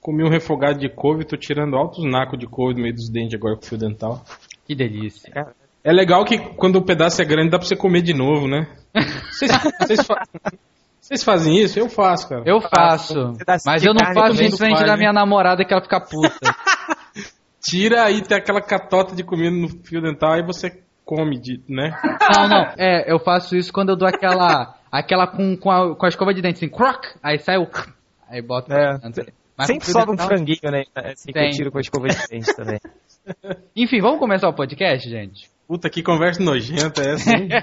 Comi um refogado de couve, tô tirando altos nacos de couve no meio dos dentes agora com fio dental. Que delícia. É legal que quando o pedaço é grande dá pra você comer de novo, né? Vocês, vocês fa- vocês fazem isso? Eu faço, cara. Eu faço. Mas eu não faço do frente da minha namorada que ela fica puta. Tira aí, tem aquela catota de comida no fio dental, aí você come, de, né? Não, não. É, eu faço isso quando eu dou aquela. Aquela com, com, a, com a escova de dente, assim, croc, aí sai o. Aí bota. É. Mas Sempre fio sobra um franguinho, né? Assim que eu tiro com a escova de dente também. Enfim, vamos começar o podcast, gente? Puta, que conversa nojenta é essa, hein?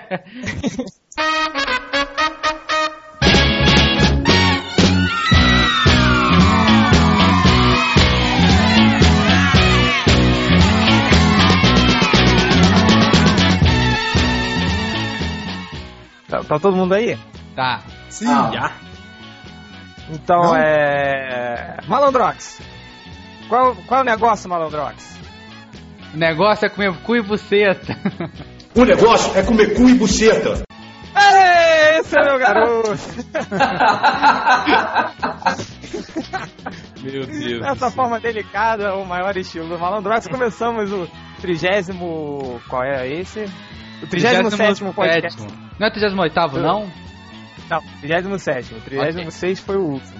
Tá, tá todo mundo aí? Tá. Sim. Já. Então Não? é. Malandrox! Qual, qual é o negócio, Malandrox? O negócio é comer cu e buceta. O negócio é comer cu e buceta. Ei, esse é meu garoto! Meu Deus. Dessa forma delicada, o maior estilo do Malandrox. Começamos o trigésimo. Qual é esse? O trigésimo sétimo podcast. Não é 38, não? Não, 37. O 36 foi o último.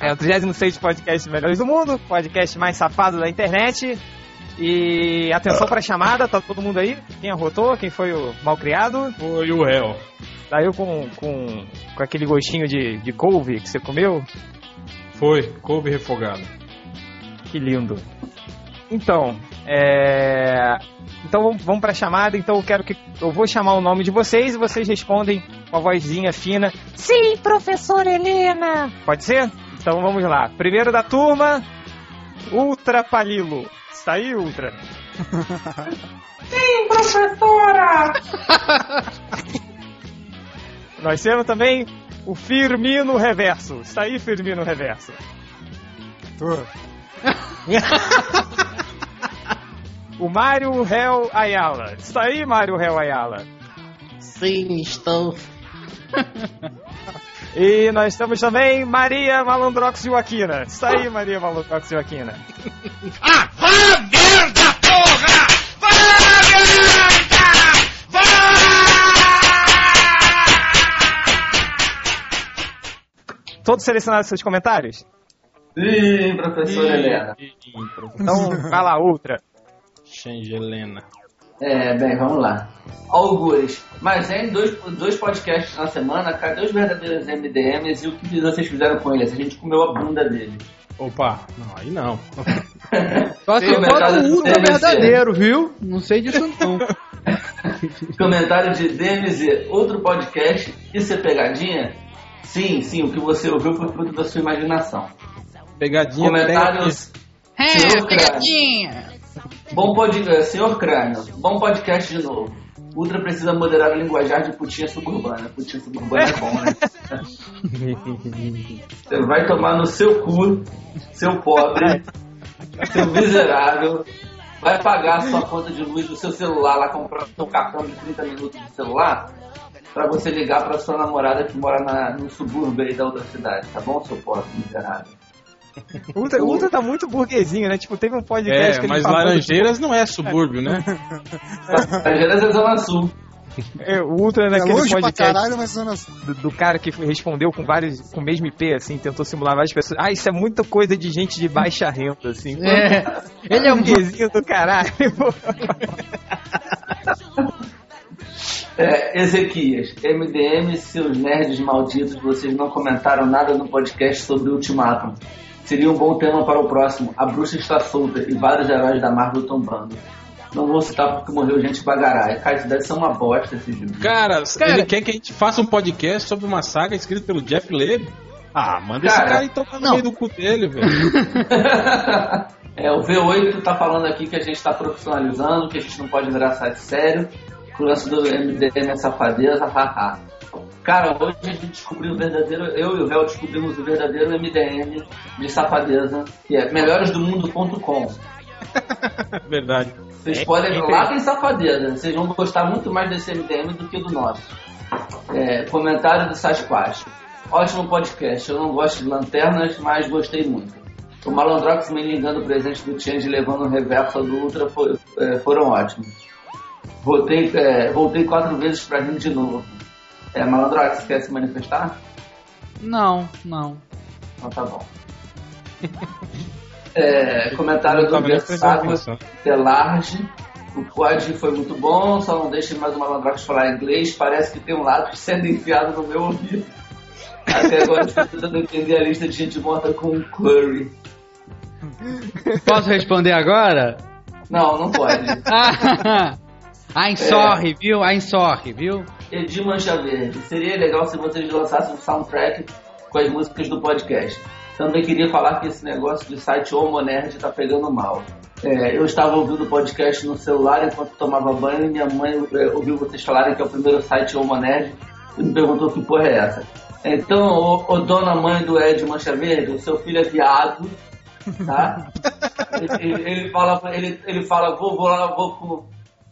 É o 36 podcast Melhores do Mundo, podcast mais safado da internet. E atenção pra chamada, tá todo mundo aí? Quem arrotou? Quem foi o malcriado? Foi o réu. Saiu com, com, com aquele gostinho de, de couve que você comeu? Foi, couve refogado. Que lindo. Então, é... Então vamos, vamos pra chamada. Então eu quero que. Eu vou chamar o nome de vocês e vocês respondem com a vozinha fina. Sim, professora Helena! Pode ser? Então vamos lá. Primeiro da turma, Ultra Palilo. Está aí, Ultra? Sim, professora! Nós temos também o Firmino Reverso. Está aí, Firmino Reverso? Tô. O Mário Hell Ayala. Está aí, Mário Hell Ayala? Sim, estou. E nós temos também Maria Malandrox Joaquina. Está aí, Maria Malandrox Joaquina. Ah, vá merda, porra! Vá merda! Todos selecionados seus comentários? Sim, professora Helena. Então, vai lá, Ultra. Changelena. É, bem, vamos lá. Algures. Mas em dois, dois podcasts na semana, cadê os verdadeiros MDMs e o que vocês fizeram com eles? A gente comeu a bunda dele. Opa, não, aí não. Só se for o ultra verdadeiro, viu? Não sei disso não. Comentário de DMZ, outro podcast. Isso é pegadinha? Sim, sim, o que você ouviu foi fruto da sua imaginação. Pegadinha Comentários. Senhor Crânio. Bom podcast, senhor Crânio. Bom podcast de novo. Ultra precisa moderar o linguajar de putinha suburbana. Putinha suburbana é bom, né? Você vai tomar no seu cu, seu pobre, seu miserável. Vai pagar a sua conta de luz do seu celular lá, comprar o seu cartão de 30 minutos de celular, pra você ligar pra sua namorada que mora na- no subúrbio aí da outra cidade, tá bom, seu pobre miserável? Ultra, Ultra tá muito burguesinho, né? Tipo, teve um podcast É, que ele mas falou do- Laranjeiras não é subúrbio, né? Laranjeiras é Zona Sul. É, o Ultra É naquele longe pra podcast caralho, mas zona do, do cara que respondeu com vários, com o mesmo IP, assim, tentou simular várias pessoas. Ah, isso é muita coisa de gente de baixa renda, assim. É, ele é muito. burguesinho do caralho. É, Ezequias, MDM, seus nerds malditos, vocês não comentaram nada no podcast sobre o Ultimatum. Seria um bom tema para o próximo. A bruxa está solta e vários heróis da Marvel tombando. Não vou citar porque morreu gente bagarai. Cara, isso deve ser uma bosta esse livro. Cara, Cara- ele quer que a gente faça um podcast sobre uma saga escrita pelo Jeff Lemire? Ah, manda esse Cara, cara aí tocar no meio do cu dele, velho. é, o V8 tá falando aqui que a gente tá profissionalizando, que a gente não pode virar site sério, o lance do MDM é safadeza, haha. Cara, hoje a gente descobriu o verdadeiro, eu e o Véu descobrimos o verdadeiro MDM de safadeza, que é melhoresdomundo.com. Verdade. Vocês podem, lá tem safadeza, vocês vão gostar muito mais desse MDM do que do nosso. É, comentário do Sasquatch. Ótimo podcast, eu não gosto de lanternas, mas gostei muito. O Malandrox me ligando o presente do Change levando o reverso do Ultra é, foram ótimos. Voltei, é, voltei quatro vezes pra rir de novo. É, Malandrox, quer se manifestar? Não, não. Então tá bom. É, comentário do Versátil atenção. Telarge. O pod foi muito bom, só não deixe mais o Malandrox falar inglês. Parece que tem um lápis sendo enfiado no meu ouvido. Até agora estou tentando entender a lista de gente morta com um Curry. Posso responder agora? Não, não pode. I'm sorry, viu? I'm sorry, viu? Edir Mancha Verde. Seria legal se vocês lançassem um soundtrack com as músicas do podcast. Também queria falar que esse negócio de site Homo Nerd tá pegando mal. É, eu estava ouvindo o podcast no celular enquanto tomava banho e minha mãe é, ouviu vocês falarem que é o primeiro site Homo Nerd e me perguntou que porra é essa. Então, ô, ô dona mãe do Ed Mancha Verde, o seu filho é viado, tá? ele, ele- ele fala, ele, ele fala, vou, vou lá, vou com,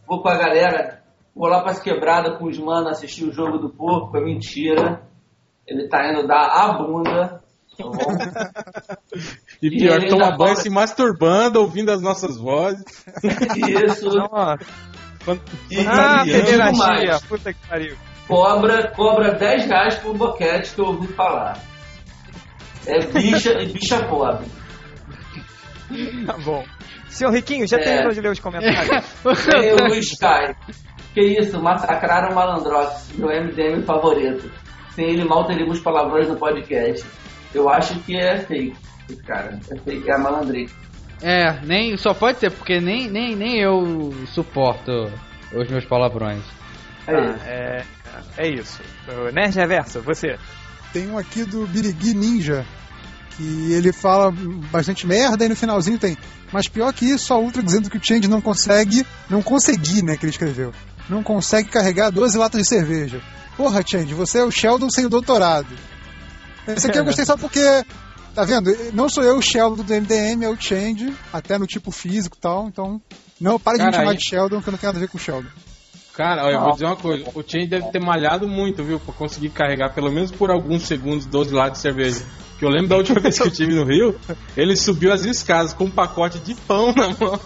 vou com a galera, vou lá pras quebradas com os manos assistir o jogo do porco, é mentira. Ele tá indo dar a bunda, tá? E E pior, ele toma banho se masturbando, ouvindo as nossas vozes. Isso. Quando- E, ah, e cheia, puta que pariu. cobra, cobra 10 reais por boquete que eu ouvi falar. É bicha, bicha pobre. Tá bom. Senhor Riquinho, já É. terminou de ler os comentários? Tem o Sky. Que isso, massacraram o Malandrox, meu MDM favorito. Sem ele mal teríamos palavrões no podcast. Eu acho que é fake, esse cara. É fake, é a malandrice. É, nem, só pode ser, porque nem, nem, nem eu suporto os meus palavrões. É Tá, isso. é, é isso. O Nerd Reverso, você. Tem um aqui do Birigui Ninja, que ele fala bastante merda e no finalzinho tem. Mas pior que isso, a Ultra dizendo que o Change não consegue, não consegui, né, que ele escreveu. Não consegue carregar 12 latas de cerveja. Porra, Change, você é o Sheldon sem o doutorado. Esse aqui eu gostei só porque, tá vendo? Não sou eu o Sheldon do MDM, é o Change, até no tipo físico e tal, então. Não, para de me chamar aí- de Sheldon, que eu não tenho nada a ver com o Sheldon. Cara, olha, eu vou dizer uma coisa. O Change deve ter malhado muito, viu? Pra conseguir carregar pelo menos por alguns segundos 12 latas de cerveja. Que eu lembro da última vez que eu estive no Rio, ele subiu as escadas com um pacote de pão na mão.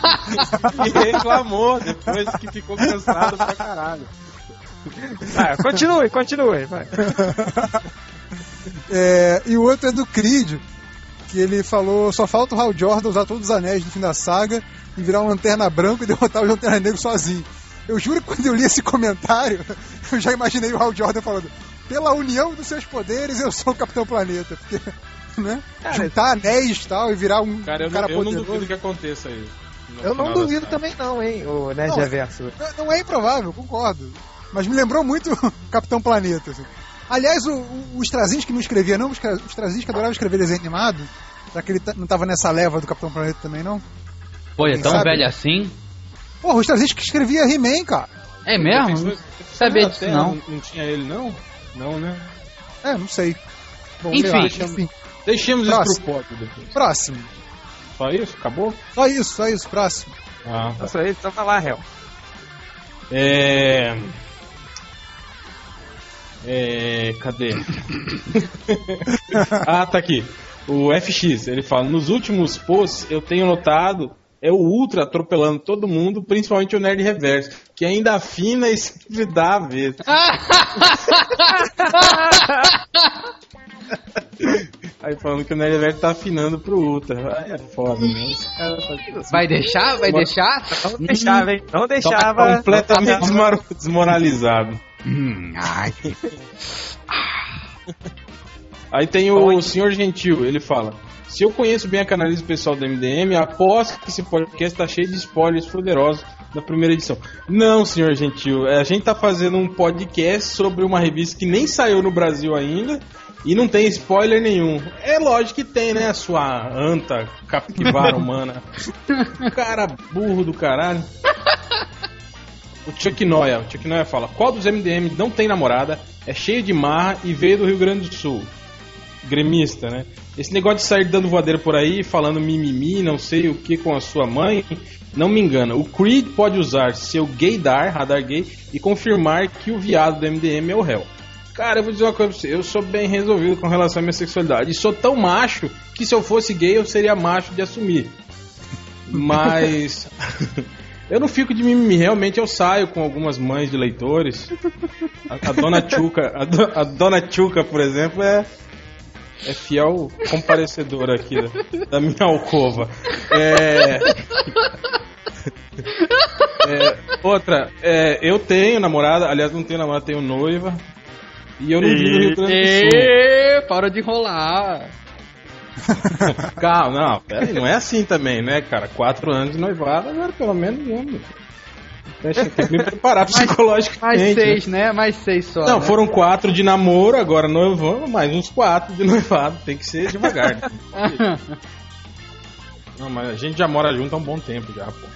e reclamou depois que ficou cansado pra caralho. Ah, continue, continue. Vai. É, e o outro é do Creed, que ele falou: só falta o Hal Jordan usar todos os anéis no fim da saga e virar um lanterna branco e derrotar o Lanterna Negro sozinho. Eu juro que quando eu li esse comentário, eu já imaginei o Hal Jordan falando: pela união dos seus poderes, eu sou o Capitão Planeta. Porque, né? Juntar anéis e tal e virar um Cara, eu, cara não, eu não duvido que aconteça isso. no Eu não duvido também não, hein, o Nerd Não. Reverso. Não- Não é improvável, concordo. Mas me lembrou muito o Capitão Planeta. assim. Aliás, o, o, Strazinski não escrevia, não? O Stra- o Strazinski adorava escrever desenho animado. Será que ele tá- não tava nessa leva do Capitão Planeta também, não? Pô, é tão sabe? velho assim? Porra, o Strazinski escrevia He-Man, cara. É mesmo? Defensores- Sabia disso, não. Não tinha ele, não? Não, né? É, não sei. Bom, Enfim. lá, enfim. Deixemos Próximo. isso pro pódio depois. Próximo. Só isso? Acabou? Só isso, só isso, próximo. Ah, tá. Isso aí, então vai lá, Hel. É. É. Cadê? ah, tá aqui. O FX, ele fala: Nos últimos posts eu tenho notado é o Ultra atropelando todo mundo, principalmente o Nerd Reverso, que ainda afina e sempre dá a vez. Aí falando que o Nerd Reverso tá afinando pro Ultra. Aí é foda, né? Tá- Vai deixar? Vai deixar? Não deixava, hein? Não Tá deixava. completamente desmor- desmoralizado. Hum, ai. Aí tem o Senhor Gentil, ele fala: Se eu conheço bem a canaliza pessoal do MDM, aposto que esse podcast tá cheio de spoilers poderosos da primeira edição. Não, Senhor Gentil, é, a gente tá fazendo um podcast sobre uma revista que nem saiu no Brasil ainda e não tem spoiler nenhum. É lógico que tem, né, sua anta capivara humana. Cara burro do caralho. O Chuck Noia, o Chuck Noia fala: Qual dos MDM não tem namorada, é cheio de marra e veio do Rio Grande do Sul? Gremista, né? Esse negócio de sair dando voadeira por aí, falando mimimi, não sei o que com a sua mãe, não me engana. O Creed pode usar seu gaydar, radar gay, e confirmar que o viado do MDM é o réu. Cara, eu vou dizer uma coisa pra você. Eu sou bem resolvido com relação à minha sexualidade. E sou tão macho que se eu fosse gay eu seria macho de assumir. Mas. eu não fico de mimimi. Realmente eu saio com algumas mães de leitores. A, a dona Chuca, a, do- a dona Chuca, por exemplo, é. É fiel comparecedora aqui da, da minha alcova. É. É, outra, é, eu tenho namorada, aliás, não tenho namorada, tenho noiva. E eu não vivo no Rio Grande do Sul. Para de enrolar. Calma, não, pera não é assim também, né, cara? Quatro anos de noivado, agora pelo menos um. Ter que me preparar psicologicamente. Mais seis, né? Mais seis só. Não, né? foram quatro de namoro, agora noivamos, mais uns quatro de noivado. Tem que ser devagar. né? Não, mas a gente já mora junto há um bom tempo já, pô.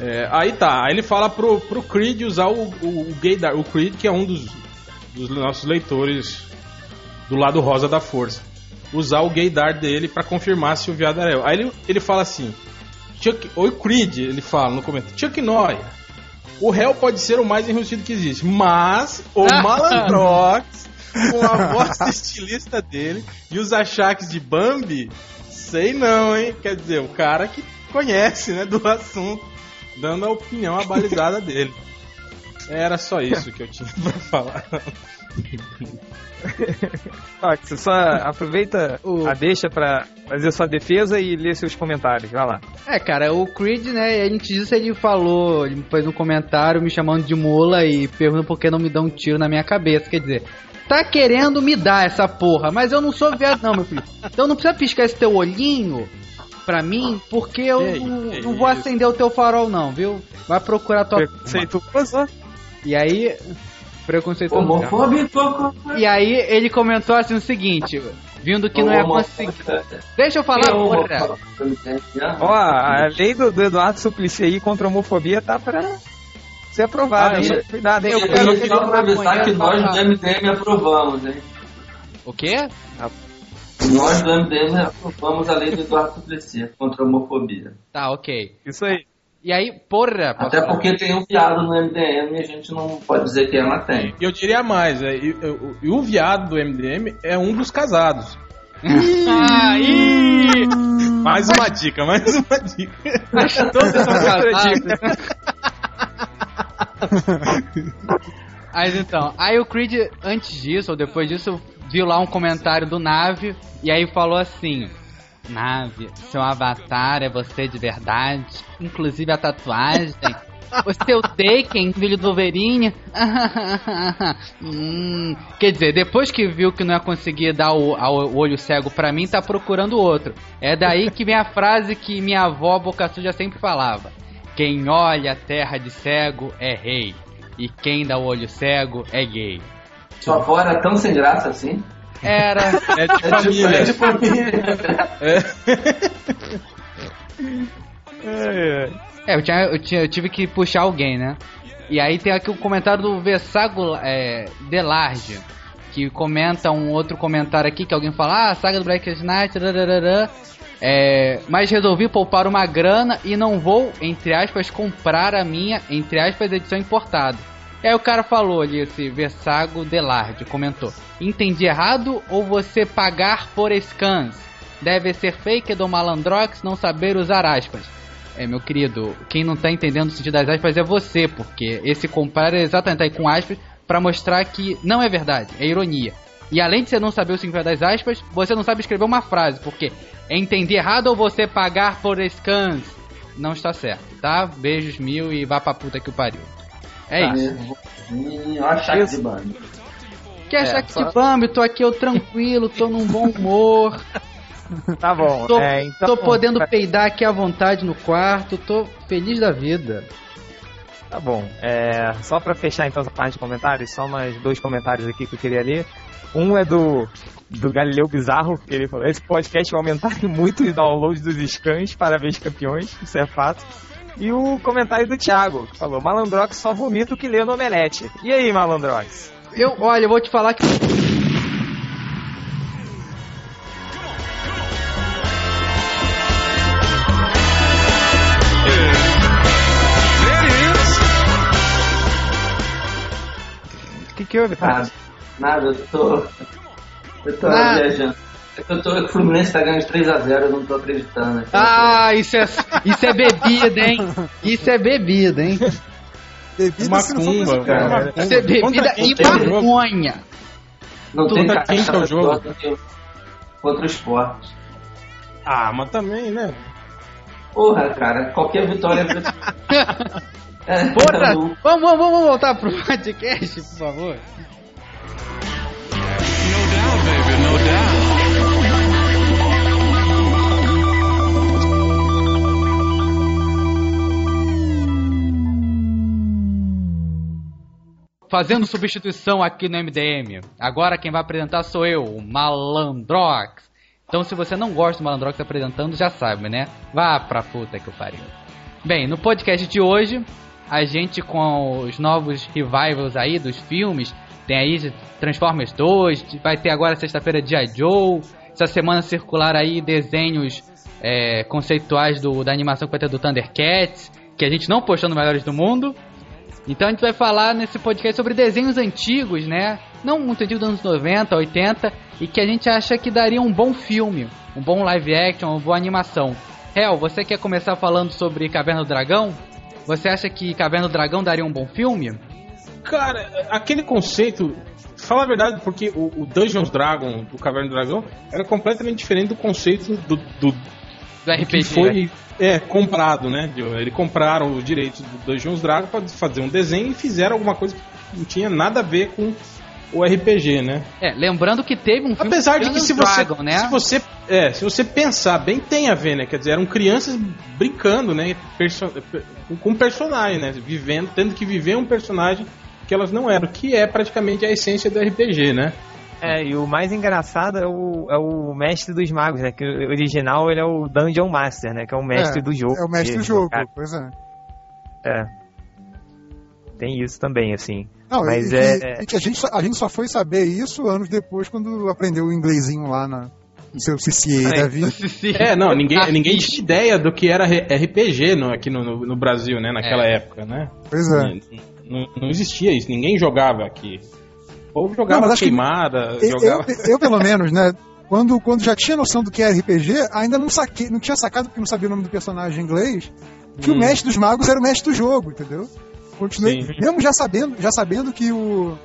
É, aí tá, aí ele fala pro, pro Creed usar o, o, o gaydar, o Creed que é um dos, dos nossos leitores do lado rosa da força, usar o gaydar dele pra confirmar se o viado era eu. Aí ele, ele fala assim, Chuck, o Creed, ele fala no comentário, Chuck Noia, o réu pode ser o mais enrustido que existe, mas o Malandrox, com a voz estilista dele e os achaques de Bambi, sei não, hein? Quer dizer, o cara que conhece, né, do assunto, dando a opinião abalizada dele. Era só isso que eu tinha pra falar. Fox, você só aproveita O- a deixa pra fazer sua defesa e ler seus comentários. Vai lá. É, cara, o Creed, né, antes disso ele falou, ele fez um comentário me chamando de mula e perguntando por que não me dá um tiro na minha cabeça. Quer dizer, tá querendo me dar essa porra, mas eu não sou viado não, meu filho. Então não precisa piscar esse teu olhinho pra mim, porque eu Que não, isso? não vou acender o teu farol não, viu? Vai procurar tua... Preconceituoso. E aí... Preconceituoso. Homofóbico. E aí ele comentou assim o seguinte, vindo que não é conseguir... Deixa eu falar, porra. Ó, a lei do, do Eduardo Suplicy aí contra a homofobia tá pra ser aprovada. Ah, hein? eu- Cuidado, hein? eu Eu quero quero que só pra avisar que nós do MDM aprovamos, hein? O quê? Nós do MDM aprovamos a lei do Eduardo Suplicy contra a homofobia. Tá, ok. Isso aí. E aí, porra... Até falar? porque tem um viado no MDM e a gente não pode dizer que ela tem. E eu diria mais, é, e, o viado do MDM é um dos casados. Aí! Mais uma dica, mais uma dica. Todos são casados. Mas então, aí o Creed, antes disso, ou depois disso, viu lá um comentário do Nave, e aí falou assim: Nave, seu avatar é você de verdade, inclusive a tatuagem. O seu Taken, filho do Wolverine. Hum, Quer dizer, depois que viu que não ia conseguir dar o, ao- o olho cego pra mim, tá procurando outro. É daí que vem a frase que minha avó Boca Suja sempre falava: Quem olha a terra de cego é rei, e quem dá o olho cego é gay. Sua avó era tão sem graça assim? Era. É de É família. é de família. É, eu, tinha, eu, tinha- eu tive que puxar alguém, né? E aí tem aqui o comentário do Versago é, Delarge, que comenta um outro comentário aqui que alguém fala, ah, saga do Black Knight, rararara, é, mas resolvi poupar uma grana e não vou, entre aspas, comprar a minha, entre aspas, edição importada. E aí o cara falou ali, esse Versago Delarge, comentou, entendi errado ou você pagar por scans? Deve ser fake do malandrox não saber usar aspas. É, meu querido, quem não tá entendendo o sentido das aspas é você, porque esse comprar é exatamente aí com aspas pra mostrar que não é verdade, é ironia. E além de você não saber o significado das aspas, você não sabe escrever uma frase, porque é entender errado ou você pagar por scans não está certo, tá? Beijos mil e vá pra puta que o pariu. É isso. Olha a chaca de banda. Que achar É, que só- de Bambi, tô aqui eu tranquilo, tô num bom humor, Tá bom. tô, é, então, tô podendo peidar aqui à vontade no quarto, tô feliz da vida. Tá bom. É, só pra fechar então essa parte de comentários, só mais dois comentários aqui que eu queria ler. Um é do, do Galileu Bizarro, que ele falou: esse podcast vai aumentar muito os downloads dos scans, parabéns campeões, isso é fato. E o comentário do Thiago, que falou: Malandrox só vomita o que lê no Omelete. E aí, Malandrox? Eu, olha, eu vou te falar que O que, que houve, Ah, Tati? Nada, eu tô. Eu tô Nada. viajando. É eu tô, o Fluminense tá ganhando de 3x0, eu não tô acreditando. Ah, isso é, isso é bebida, hein? Isso é bebida, hein? Bebida Macumba, cara. Isso é bebida e é jogo? maconha. não tem contra quem que é o jogo? Contra o esporte. Ah, mas também, né? Porra, cara, qualquer vitória. é, Porra, então, vamos, vamos, vamos voltar pro podcast, por favor. Fazendo substituição aqui no MDM. Agora quem vai apresentar sou eu, o Malandrox. Então se você não gosta do Malandrox apresentando, já sabe, né? Vá pra puta que o pariu. Bem, no podcast de hoje, a gente com os novos revivals aí dos filmes, tem aí Transformers 2, vai ter agora sexta-feira G.I. Joe, essa semana circular aí desenhos é, conceituais do, da animação que vai ter do Thundercats, que a gente não postou no Melhores do Mundo. Então a gente vai falar nesse podcast sobre desenhos antigos, né? Não muito antigos dos anos 90, 80, e que a gente acha que daria um bom filme, um bom live action, uma boa animação. Hel, você quer começar falando sobre Caverna do Dragão? Você acha que Caverna do Dragão daria um bom filme? Cara, aquele conceito. Fala a verdade, porque o, o Dungeons Dragon do Caverna do Dragão era completamente diferente do conceito do, do, Do RPG. que foi é, comprado, né? Eles compraram os direitos do Dungeons Dragon para fazer um desenho e fizeram alguma coisa que não tinha nada a ver com o RPG, né? É, lembrando que teve um filme Apesar de que se você, Dragon, né? se você, é, se você pensar bem, tem a ver, né? Quer dizer, eram crianças brincando, né? Perso com- com personagem, né? Vivendo, tendo que viver um personagem que elas não eram, que é praticamente a essência do RPG, né? É, e o mais engraçado é o, é o mestre dos magos, né? Que o original ele é o Dungeon Master, né? Que é o mestre É, do jogo. É o mestre do jogo, cara, pois é. É. Tem isso também, assim. Não, Mas e, é- e que a, gente só, a gente só foi saber isso anos depois, quando aprendeu o inglesinho lá na, no seu CCA É, da vida. É, não, ninguém, ninguém tinha ideia do que era RPG no, aqui no, no- no Brasil, né? Naquela É. época, né? Pois é. Não, não existia isso, ninguém jogava aqui. O povo jogava Não, que queimada, Eu, jogava. eu, eu, pelo menos, né? Quando, quando já tinha noção do que era RPG, ainda não saquei, não tinha sacado porque não sabia o nome do personagem em inglês, que Hum. o mestre dos magos era o mestre do jogo, entendeu? Continuei, Sim. mesmo já sabendo, já sabendo que o,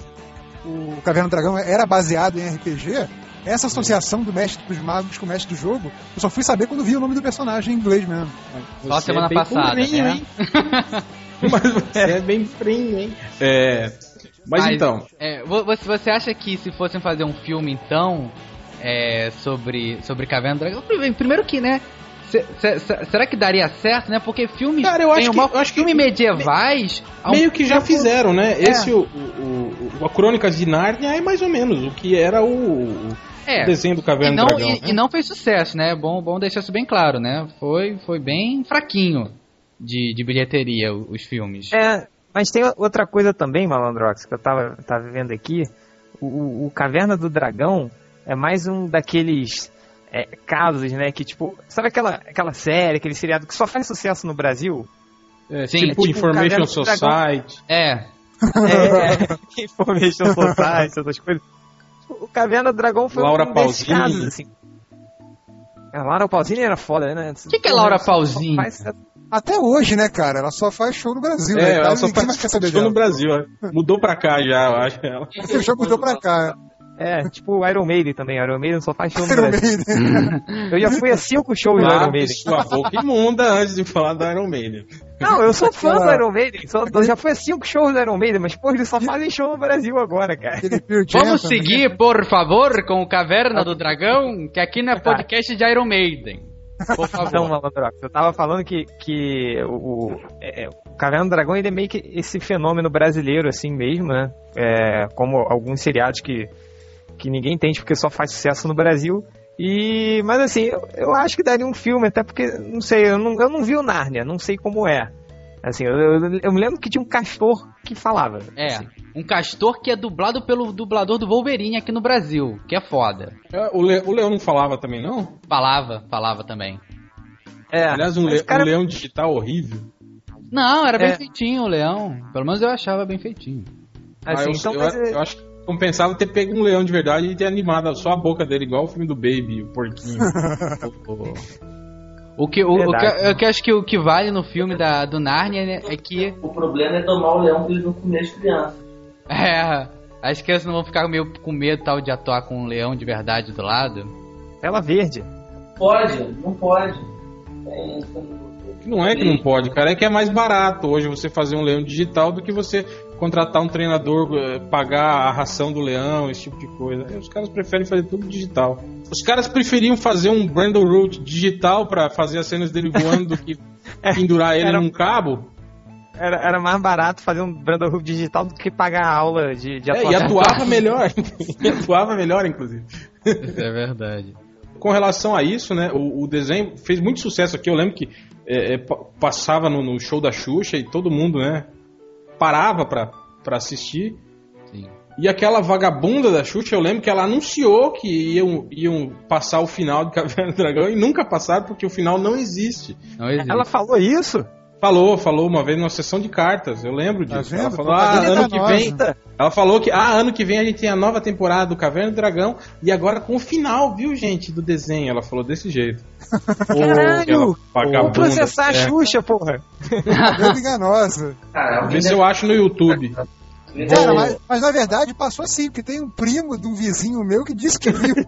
o Caverna do Dragão era baseado em RPG, essa associação do mestre dos magos com o mestre do jogo, eu só fui saber quando vi o nome do personagem em inglês mesmo. Só Você semana é bem passada, burrinho, né? hein? Mas você é bem frinho, hein? É. Mas, então. é, vo- você, você acha que se fossem fazer um filme, então, é, sobre, sobre Caverna do Dragão... Prime- Primeiro que, né... se- se- se- será que daria certo, né? Porque filmes... Cara, eu acho tem que- uma- eu acho que- filme medievais... há um Meio que já tempo- fizeram, né? É. Esse, o, o, o, a Crônicas de Nárnia é mais ou menos o que era o, o É, desenho do e Caverna não, do Dragão. e, né? e não fez sucesso, né? Bom, bom deixar isso bem claro, né? Foi, foi bem fraquinho de, de bilheteria os filmes. É, mas tem outra coisa também, Malandrox, que eu tava, tava vendo aqui. O, o- Caverna do Dragão é mais um daqueles é, casos, né? Que tipo, sabe aquela, aquela série, aquele seriado que só faz sucesso no Brasil? É, Sim, tipo, tipo Information. Society. É, É, Information Society, essas coisas. O Caverna do Dragão foi Laura um desses Pausini. casos, assim. A Laura Pausini era foda, né? O que que é Laura Pausini? Até hoje, né, cara? Ela só faz show no Brasil, É, né? ela só faz show no dela. Brasil. ó. Mudou pra cá já, eu acho. Ela. Você já mudou pra cá. É, tipo o Iron Maiden também. Iron Maiden só faz show no Iron Brasil. Eu já fui a cinco shows do Iron Maiden. sua boca imunda antes de falar do Iron Maiden. Não, eu sou fã do Iron Maiden. Só, eu já fui a cinco shows do Iron Maiden, mas, pô, eles só fazem show no Brasil agora, cara. Vamos seguir, por favor, com o Caverna do Dragão, que aqui não é podcast de Iron Maiden. Por Então, favor. Malandrox, eu tava falando que, que o, o, é, o Caverna do Dragão ele é meio que esse fenômeno brasileiro, assim mesmo, né? É, como alguns seriados que, que ninguém entende porque só faz sucesso no Brasil. E, mas assim, eu, eu acho que daria um filme, até porque, não sei, eu não, eu não vi o Nárnia, não sei como é. Assim, eu, eu, eu me lembro que tinha um castor que falava. É, assim. um castor que é dublado pelo dublador do Wolverine aqui no Brasil, que é foda. É, O, Le- o Leão não falava também, não? Falava, falava também. É, Aliás, um, mas, le- cara, um leão digital horrível. Não, era bem É. feitinho o leão. Pelo menos eu achava bem feitinho. assim, Ah, eu, então, eu- mas, é- eu acho, compensava ter pego um leão de verdade e ter animado só a boca dele, igual o filme do Baby, o porquinho. O que, o, o que, Verdade. eu que acho que o que vale no filme da, do Narnia né, é que O problema é domar o leão pra ele não comer as crianças. é, as crianças não vão ficar meio com medo tal de atuar com um leão de verdade do lado. Tela verde. Pode, não pode. É, Não é que não pode, cara, é que é mais barato hoje você fazer um leão digital do que você contratar um treinador, eh, pagar a ração do leão, esse tipo de coisa. Aí Os caras preferem fazer tudo digital. Os caras preferiam fazer um Brandon Root digital pra fazer as cenas dele voando do que pendurar ele Era- num cabo. Era, era mais barato fazer um Brandon Hook digital do que pagar a aula de, de É, e atuação. atuava melhor. e atuava melhor, inclusive. É verdade. Com relação a isso, né, o, o desenho fez muito sucesso aqui. Eu lembro que é, é, pa- passava no, no show da Xuxa e todo mundo, né, parava pra, pra assistir. Sim. E aquela vagabunda da Xuxa, eu lembro que ela anunciou que iam, iam passar o final de Caverna do Dragão e nunca passaram porque o final não existe. Não existe. Ela falou isso? Falou, falou uma vez numa sessão de cartas, eu lembro Tá disso. ela vendo? falou, ah, Propaganda ano que vem. Ela falou que ah, ano que vem a gente tem a nova temporada do Caverna do Dragão e agora com o final, viu, gente, do desenho. Ela falou desse jeito. Caralho! Vou processar a É. Xuxa, porra. Enganosa. Cara, Vê se eu acho no YouTube. Cara, mas, mas na verdade passou assim, porque tem um primo de um vizinho meu que disse que viu.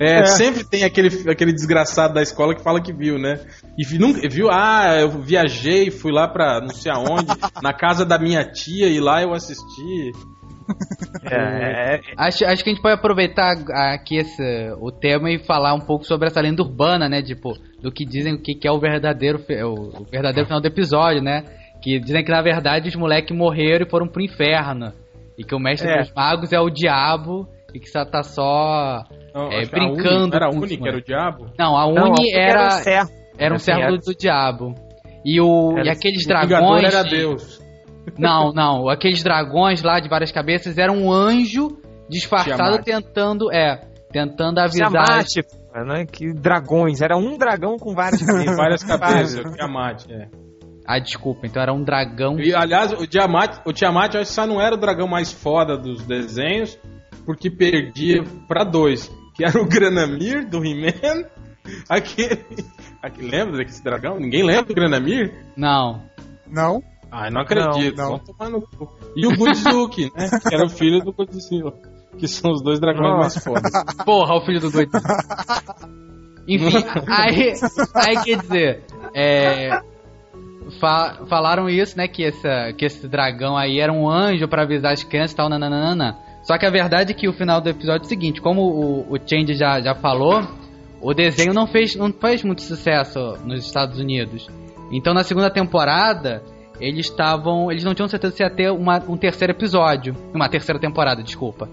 É, sempre tem aquele, aquele desgraçado da escola que fala que viu, né? E vi- nunca, viu, ah, eu viajei, fui lá pra não sei aonde, na casa da minha tia e lá eu assisti. É, é, Acho, acho que a gente pode aproveitar aqui esse, o tema e falar um pouco sobre essa lenda urbana, né? Tipo, do que dizem o que, que é o verdadeiro, o, o verdadeiro final do episódio, né? Que dizem que na verdade os moleques morreram e foram pro inferno. E que o mestre É. dos magos é o diabo e que só tá só. Não, É, que a brincando Uni- Era a Uni que era o diabo? Não, a não, Uni era, um certo. era um assim, servo era- do, do diabo. E, o, Era- e aqueles O dragões. era Deus. Não, não. Aqueles dragões lá de várias cabeças eram um anjo disfarçado Tiamat. tentando. É. Tentando avisar. Tiamat, né? Que dragões. Era um dragão com várias cabeças. Várias cabeças, Tiamat, é. Ah, desculpa, então era um dragão. E, aliás, o Tiamat, o Tiamat acho que só não era o dragão mais foda dos desenhos, porque perdia pra dois, que era o Granamir, do He-Man, aquele... aquele lembra desse dragão? Ninguém lembra do Granamir? Não. Não? Ah, não acredito. Não, não. E o Godzilla, né? Que era o filho do Godzilla. Que são os dois dragões Nossa. mais fodas. Porra, o filho do doido. Enfim, aí, aí quer dizer, é, fa- falaram isso, né, que, essa, que esse dragão aí era um anjo pra avisar as crianças e tal, nananana. Só que a verdade é que o final do episódio é o seguinte, como o, o Change já, já falou, o desenho não fez, não fez muito sucesso nos Estados Unidos. Então na segunda temporada, eles estavam. Eles não tinham certeza se ia ter uma, um terceiro episódio. Uma terceira temporada, desculpa.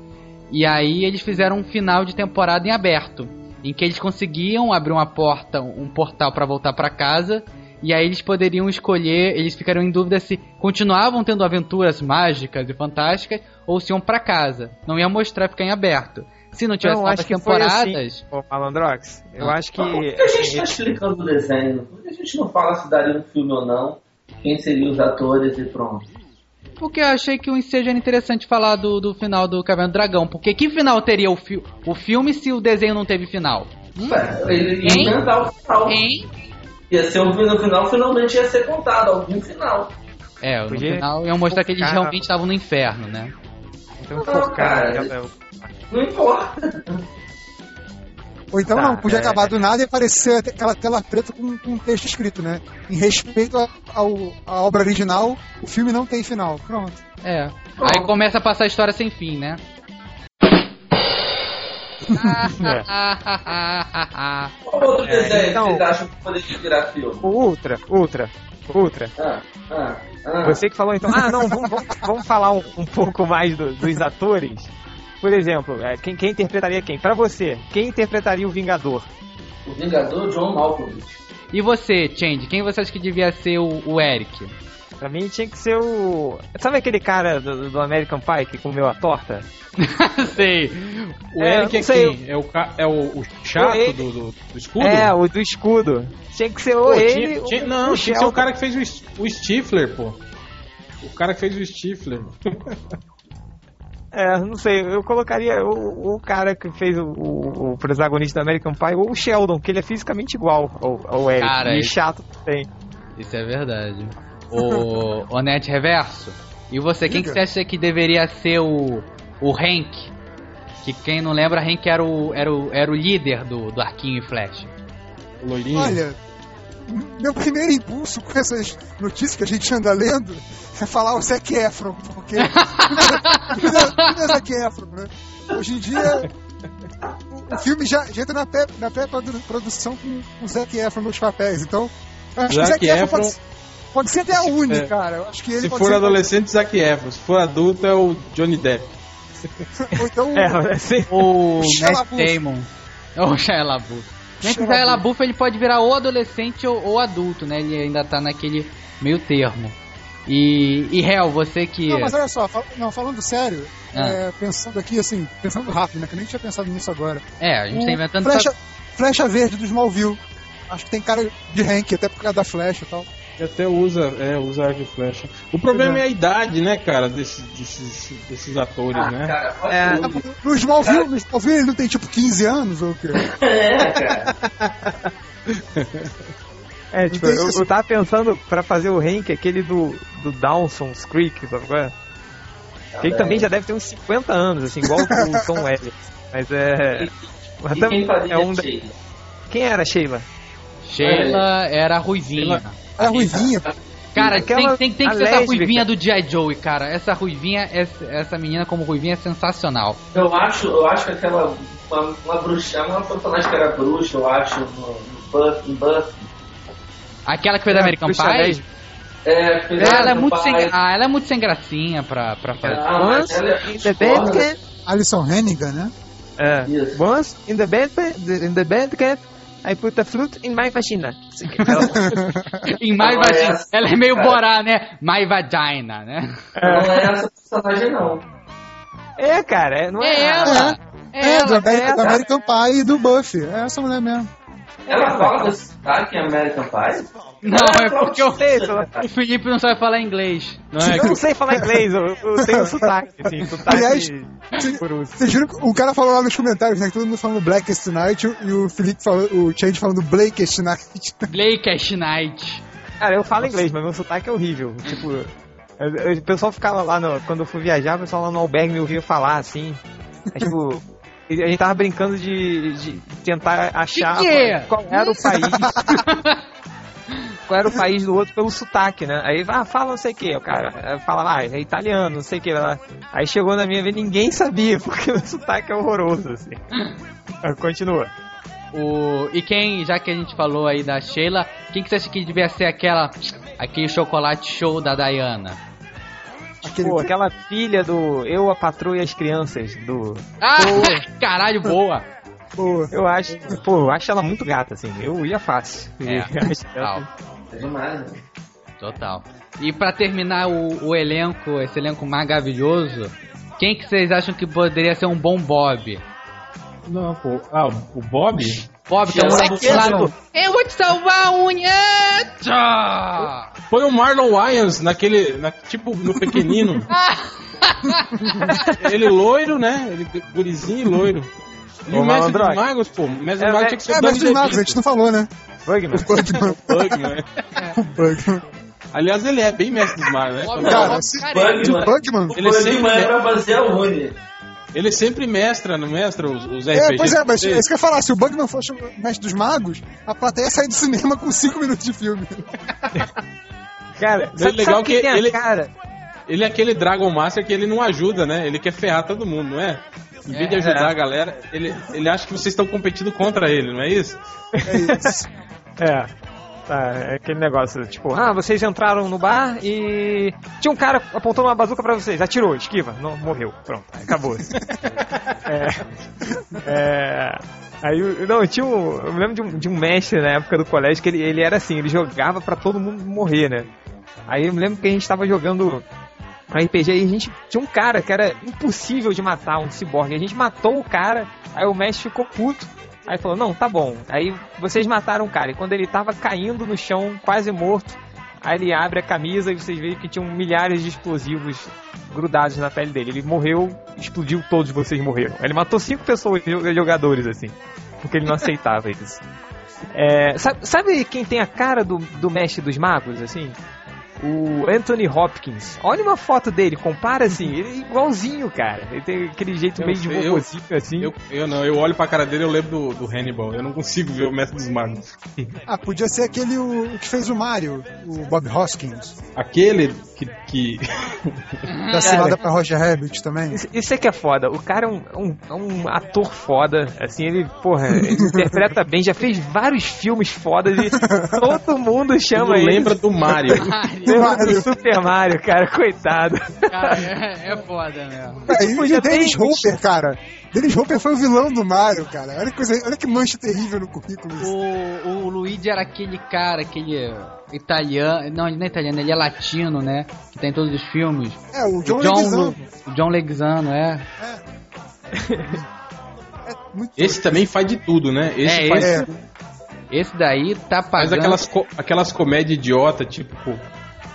E aí eles fizeram um final de temporada em aberto, em que eles conseguiam abrir uma porta, um portal para voltar para casa, e aí eles poderiam escolher, eles ficariam em dúvida se continuavam tendo aventuras mágicas e fantásticas ou se iam para casa. Não ia mostrar ficar em aberto. Se não tivesse Não, novas que foi temporadas, Ô, Malandrox, eu Ah. acho que. Por que a gente assim, está explicando o desenho? Por que a gente não fala se daria um filme ou não? Quem seriam os atores e pronto? porque eu achei que o ensejo era interessante falar do, do final do Caverna do Dragão. Porque que final teria o, fi o filme se o desenho não teve final? Ué, ele inventar o final. Hein? Ia ser um no final, finalmente ia ser contado, algum final. É, no Podia final iam mostrar que eles focar- realmente estavam no inferno, né? Então, Não, pô, cara, cara. Não importa. Ou então Tá, não, podia é. acabar do nada e aparecer aquela tela preta com, com um texto escrito, né? Em respeito ao, à obra original, o filme não tem final. Pronto. É. Aí começa a passar a história sem fim, né? Qual outro É, desenho então- que vocês acham que poderia virar filme? O Ultra, Ultra, Ultra. Ah, ah, ah. Você que falou então, ah não, vamos, vamos, vamos falar um, um pouco mais do- dos atores. Por exemplo, é, quem, quem interpretaria quem? Pra você, quem interpretaria o Vingador? O Vingador John Malkovich. e você, Change, quem você acha que devia ser o, o Eric? Pra mim tinha que ser o. Sabe aquele cara do, do American Pie que comeu a torta? Sei. O É, Eric é sei. quem? É o, é o, o chato Ele- do, do, do escudo? É, o do escudo. Tinha que ser Pô, tinha- ele. tinha- ou não, o tinha que ser o cara que fez o, o Stifler, pô. O cara que fez o Stifler. É, não sei, eu colocaria o, o cara que fez o, o, o protagonista da American Pie ou o Sheldon, que ele é fisicamente igual ao, ao Eric. Cara, e isso- chato tem. Isso é verdade. O Onete Reverso. E você, quem que você acha que deveria ser o, o Hank? Que quem não lembra, Hank era o, era o, era o líder do, do Arquinho e Flash. O loirinho. Olha, meu primeiro impulso com essas notícias que a gente anda lendo é falar o Zac Efron, porque tudo é- tudo é Zac Efron, né? Hoje em dia o, o filme já, já entra na pré- na pré-produção com o Zac Efron nos papéis, então acho Zac que o Zac Efron, Efron- pode, pode ser até a Uni, É. cara. Eu acho que ele Se for adolescente, Zac Efron. Se for adulto, é o Johnny Depp. Ou então É, assim, O Shia Matt. Damon. Ou o Shia LaBeouf. Nem que o Shia LaBeouf. Ele pode virar ou adolescente ou, ou adulto, né? Ele ainda tá naquele meio termo. E, e Hel, você que... Não, mas olha só, fal- não, falando sério, Ah. é, pensando aqui, assim, pensando rápido, né? Que eu nem tinha pensado nisso agora. É, a gente tá O inventando... flecha, flecha verde do Smallville. Acho que tem cara de Hank, até por causa da flecha e tal. E até usa, é, usa arco e flecha. O problema Uhum. é a idade, né, cara, desses, desses, desses atores, Ah, né? cara, É. No Smallville, no Smallville ele não tem tipo 15 anos ou o quê? É, cara. é, tipo, eu, eu tava pensando pra fazer o Hank, aquele do, do Dawson's Creek, sabe qual é? Que ele também já deve ter uns 50 anos, assim, igual o Tom Welling. Mas é. Mas E quem é um Sheila? Quem era Sheila? Sheila era a ruivinha. Era ruivinha. Cara, Aquela- tem, tem, tem que a ser essa ruivinha do G.I. Joe, cara. Essa ruivinha, essa, essa menina como ruivinha é sensacional. Eu acho, eu acho que aquela. Uma, uma bruxa, uma personagem que era bruxa, eu acho, no, no Buffy, em Buffy. Aquela que fez É, American Pie. É, fez ela é, muito sem, ah, ela é muito sem gracinha pra, pra fazer. Ah, Once ela é in the. Bandcamp. Alison Hennigan, né? É. Isso. Once in the Bandcamp, in the Bandcamp, I put a flute in my vagina. em My Não é Vagina. essa, ela é meio cara. borá, né? My Vagina, né? Não é essa personagem, não. É, cara, é, não é, É ela. ela. É É, do ela. American, é, do American Pie e do Buffy. É essa mulher mesmo. Ela fala desse sotaque em American Pie? Não, é porque sei lá. o Felipe não sabe falar inglês. Não é Eu não sei falar inglês, eu, eu tenho sotaque, assim, sotaque Aliás, por uso. Vocês viram que o cara falou lá nos comentários, né? Que todo mundo falando Blackest Night e o Felipe falou, o Change falando Blakest Night. Blake Night. Cara, eu falo inglês, mas meu sotaque é horrível. Tipo, eu- eu- o pessoal ficava lá, no, quando eu fui viajar, o pessoal lá no albergue me ouvia falar assim. É, tipo, a gente tava brincando de, de tentar achar De quê? qual era o país. qual era o país do outro pelo sotaque, né? Aí, ah, fala não sei o que, o cara fala, ah, é italiano, não sei o que. Aí chegou na minha vez, ninguém sabia, porque o sotaque é horroroso, assim. Mas Continua. O, e quem, já que a gente falou aí da Sheila, quem que você acha que devia ser aquela aquele chocolate show da Diana? Aquele Pô, aquela filha do Eu, a Patroa e as Crianças, do Ah, caralho, boa. Pô, Eu acho, pô, eu acho ela muito gata, assim. Eu ia fácil. É, Acho ela- É demais, né? total. E pra terminar o, o elenco, esse elenco maravilhoso, quem que vocês acham que poderia ser um bom Bob? Não, pô. Ah, o Bob? Bob, que é um moleque lá no... Eu vou te salvar a unha! Põe o Marlon Wayans naquele. Na, tipo, no pequenino. Ele loiro, né? Ele gurizinho e loiro. E Ô, o Mestre dos Magos, pô. O Mestre É, dos Magos é- tinha que ser é, o Danny dos Magos, a gente não falou, né? Bugman. O Bugman. Bugman, né? o Bugman. Aliás, ele é bem Mestre dos Magos, né? Cara, Bob, se- careca. O Bugman? Ele o sempre Bugman é- é pra fazer a Uni. Ele sempre mestra, não mestra os, os É, RPGs. pois é, mas isso que eu ia falar, se o Bugman fosse o mestre dos magos, a plateia sai do cinema com 5 minutos de filme. Cara, É legal sabe que a ele- cara? Ele é aquele Dragon Master que ele não ajuda, né? Ele quer ferrar todo mundo, não é? Em vez de É. ajudar a galera, ele, ele acha que vocês estão competindo contra ele, não é isso? É isso. É. Tá, é aquele negócio, tipo, ah, vocês entraram no bar e tinha um cara apontando uma bazuca pra vocês, atirou, esquiva, não, morreu, pronto, acabou. é, é, aí, não, tinha um, eu me lembro de um, de um mestre na época do colégio que ele, ele era assim, ele jogava pra todo mundo morrer, né? Aí eu me lembro que a gente tava jogando RPG e a gente tinha um cara que era impossível de matar, um ciborgue. A gente matou o cara, aí o mestre ficou puto. Aí falou, não, tá bom. Aí vocês mataram o cara. E quando ele tava caindo no chão, quase morto, Aí ele abre a camisa e vocês veem que tinham milhares de explosivos grudados na pele dele. Ele morreu, explodiu, todos vocês morreram. Ele matou cinco pessoas, jo- jogadores, assim. Porque ele não aceitava isso. É, sabe, sabe quem tem a cara do, do mestre dos magos, assim? O Anthony Hopkins. Olha uma foto dele, compara assim, ele é igualzinho, cara. Ele tem aquele jeito Eu meio de sei, eu- vovozinho, assim. Eu, eu não, eu olho pra cara dele e eu lembro do, do Hannibal. Eu não consigo ver o Mestre dos Magos. Ah, podia ser aquele o, o que fez o Mario, o Bob Hoskins. Aquele que. que... Da cilada pra Roger Rabbit também. Isso, isso é que é foda. O cara é um, um- é um ator foda. Assim, ele, porra, ele interpreta bem, já fez vários filmes fodas e todo mundo chama ele. lembra do Mario. Lembra do Super Mario, cara, coitado. Cara, é, é foda mesmo. É, e o já Dennis Hopper, cara. Dennis Hopper foi o vilão do Mario, cara. Olha que, coisa, olha que mancha terrível no currículo. isso. O, o Luigi era aquele cara, aquele italiano. Não, ele não é italiano, ele é latino, né? Que tem em todos os filmes. É, o John, o John, Leguizamo. Lu- o John Leguizano, é. É muito Esse também faz de tudo, né? Esse É, faz, É, Esse daí tá faz pagando. aquelas, co- aquelas comédias idiota, tipo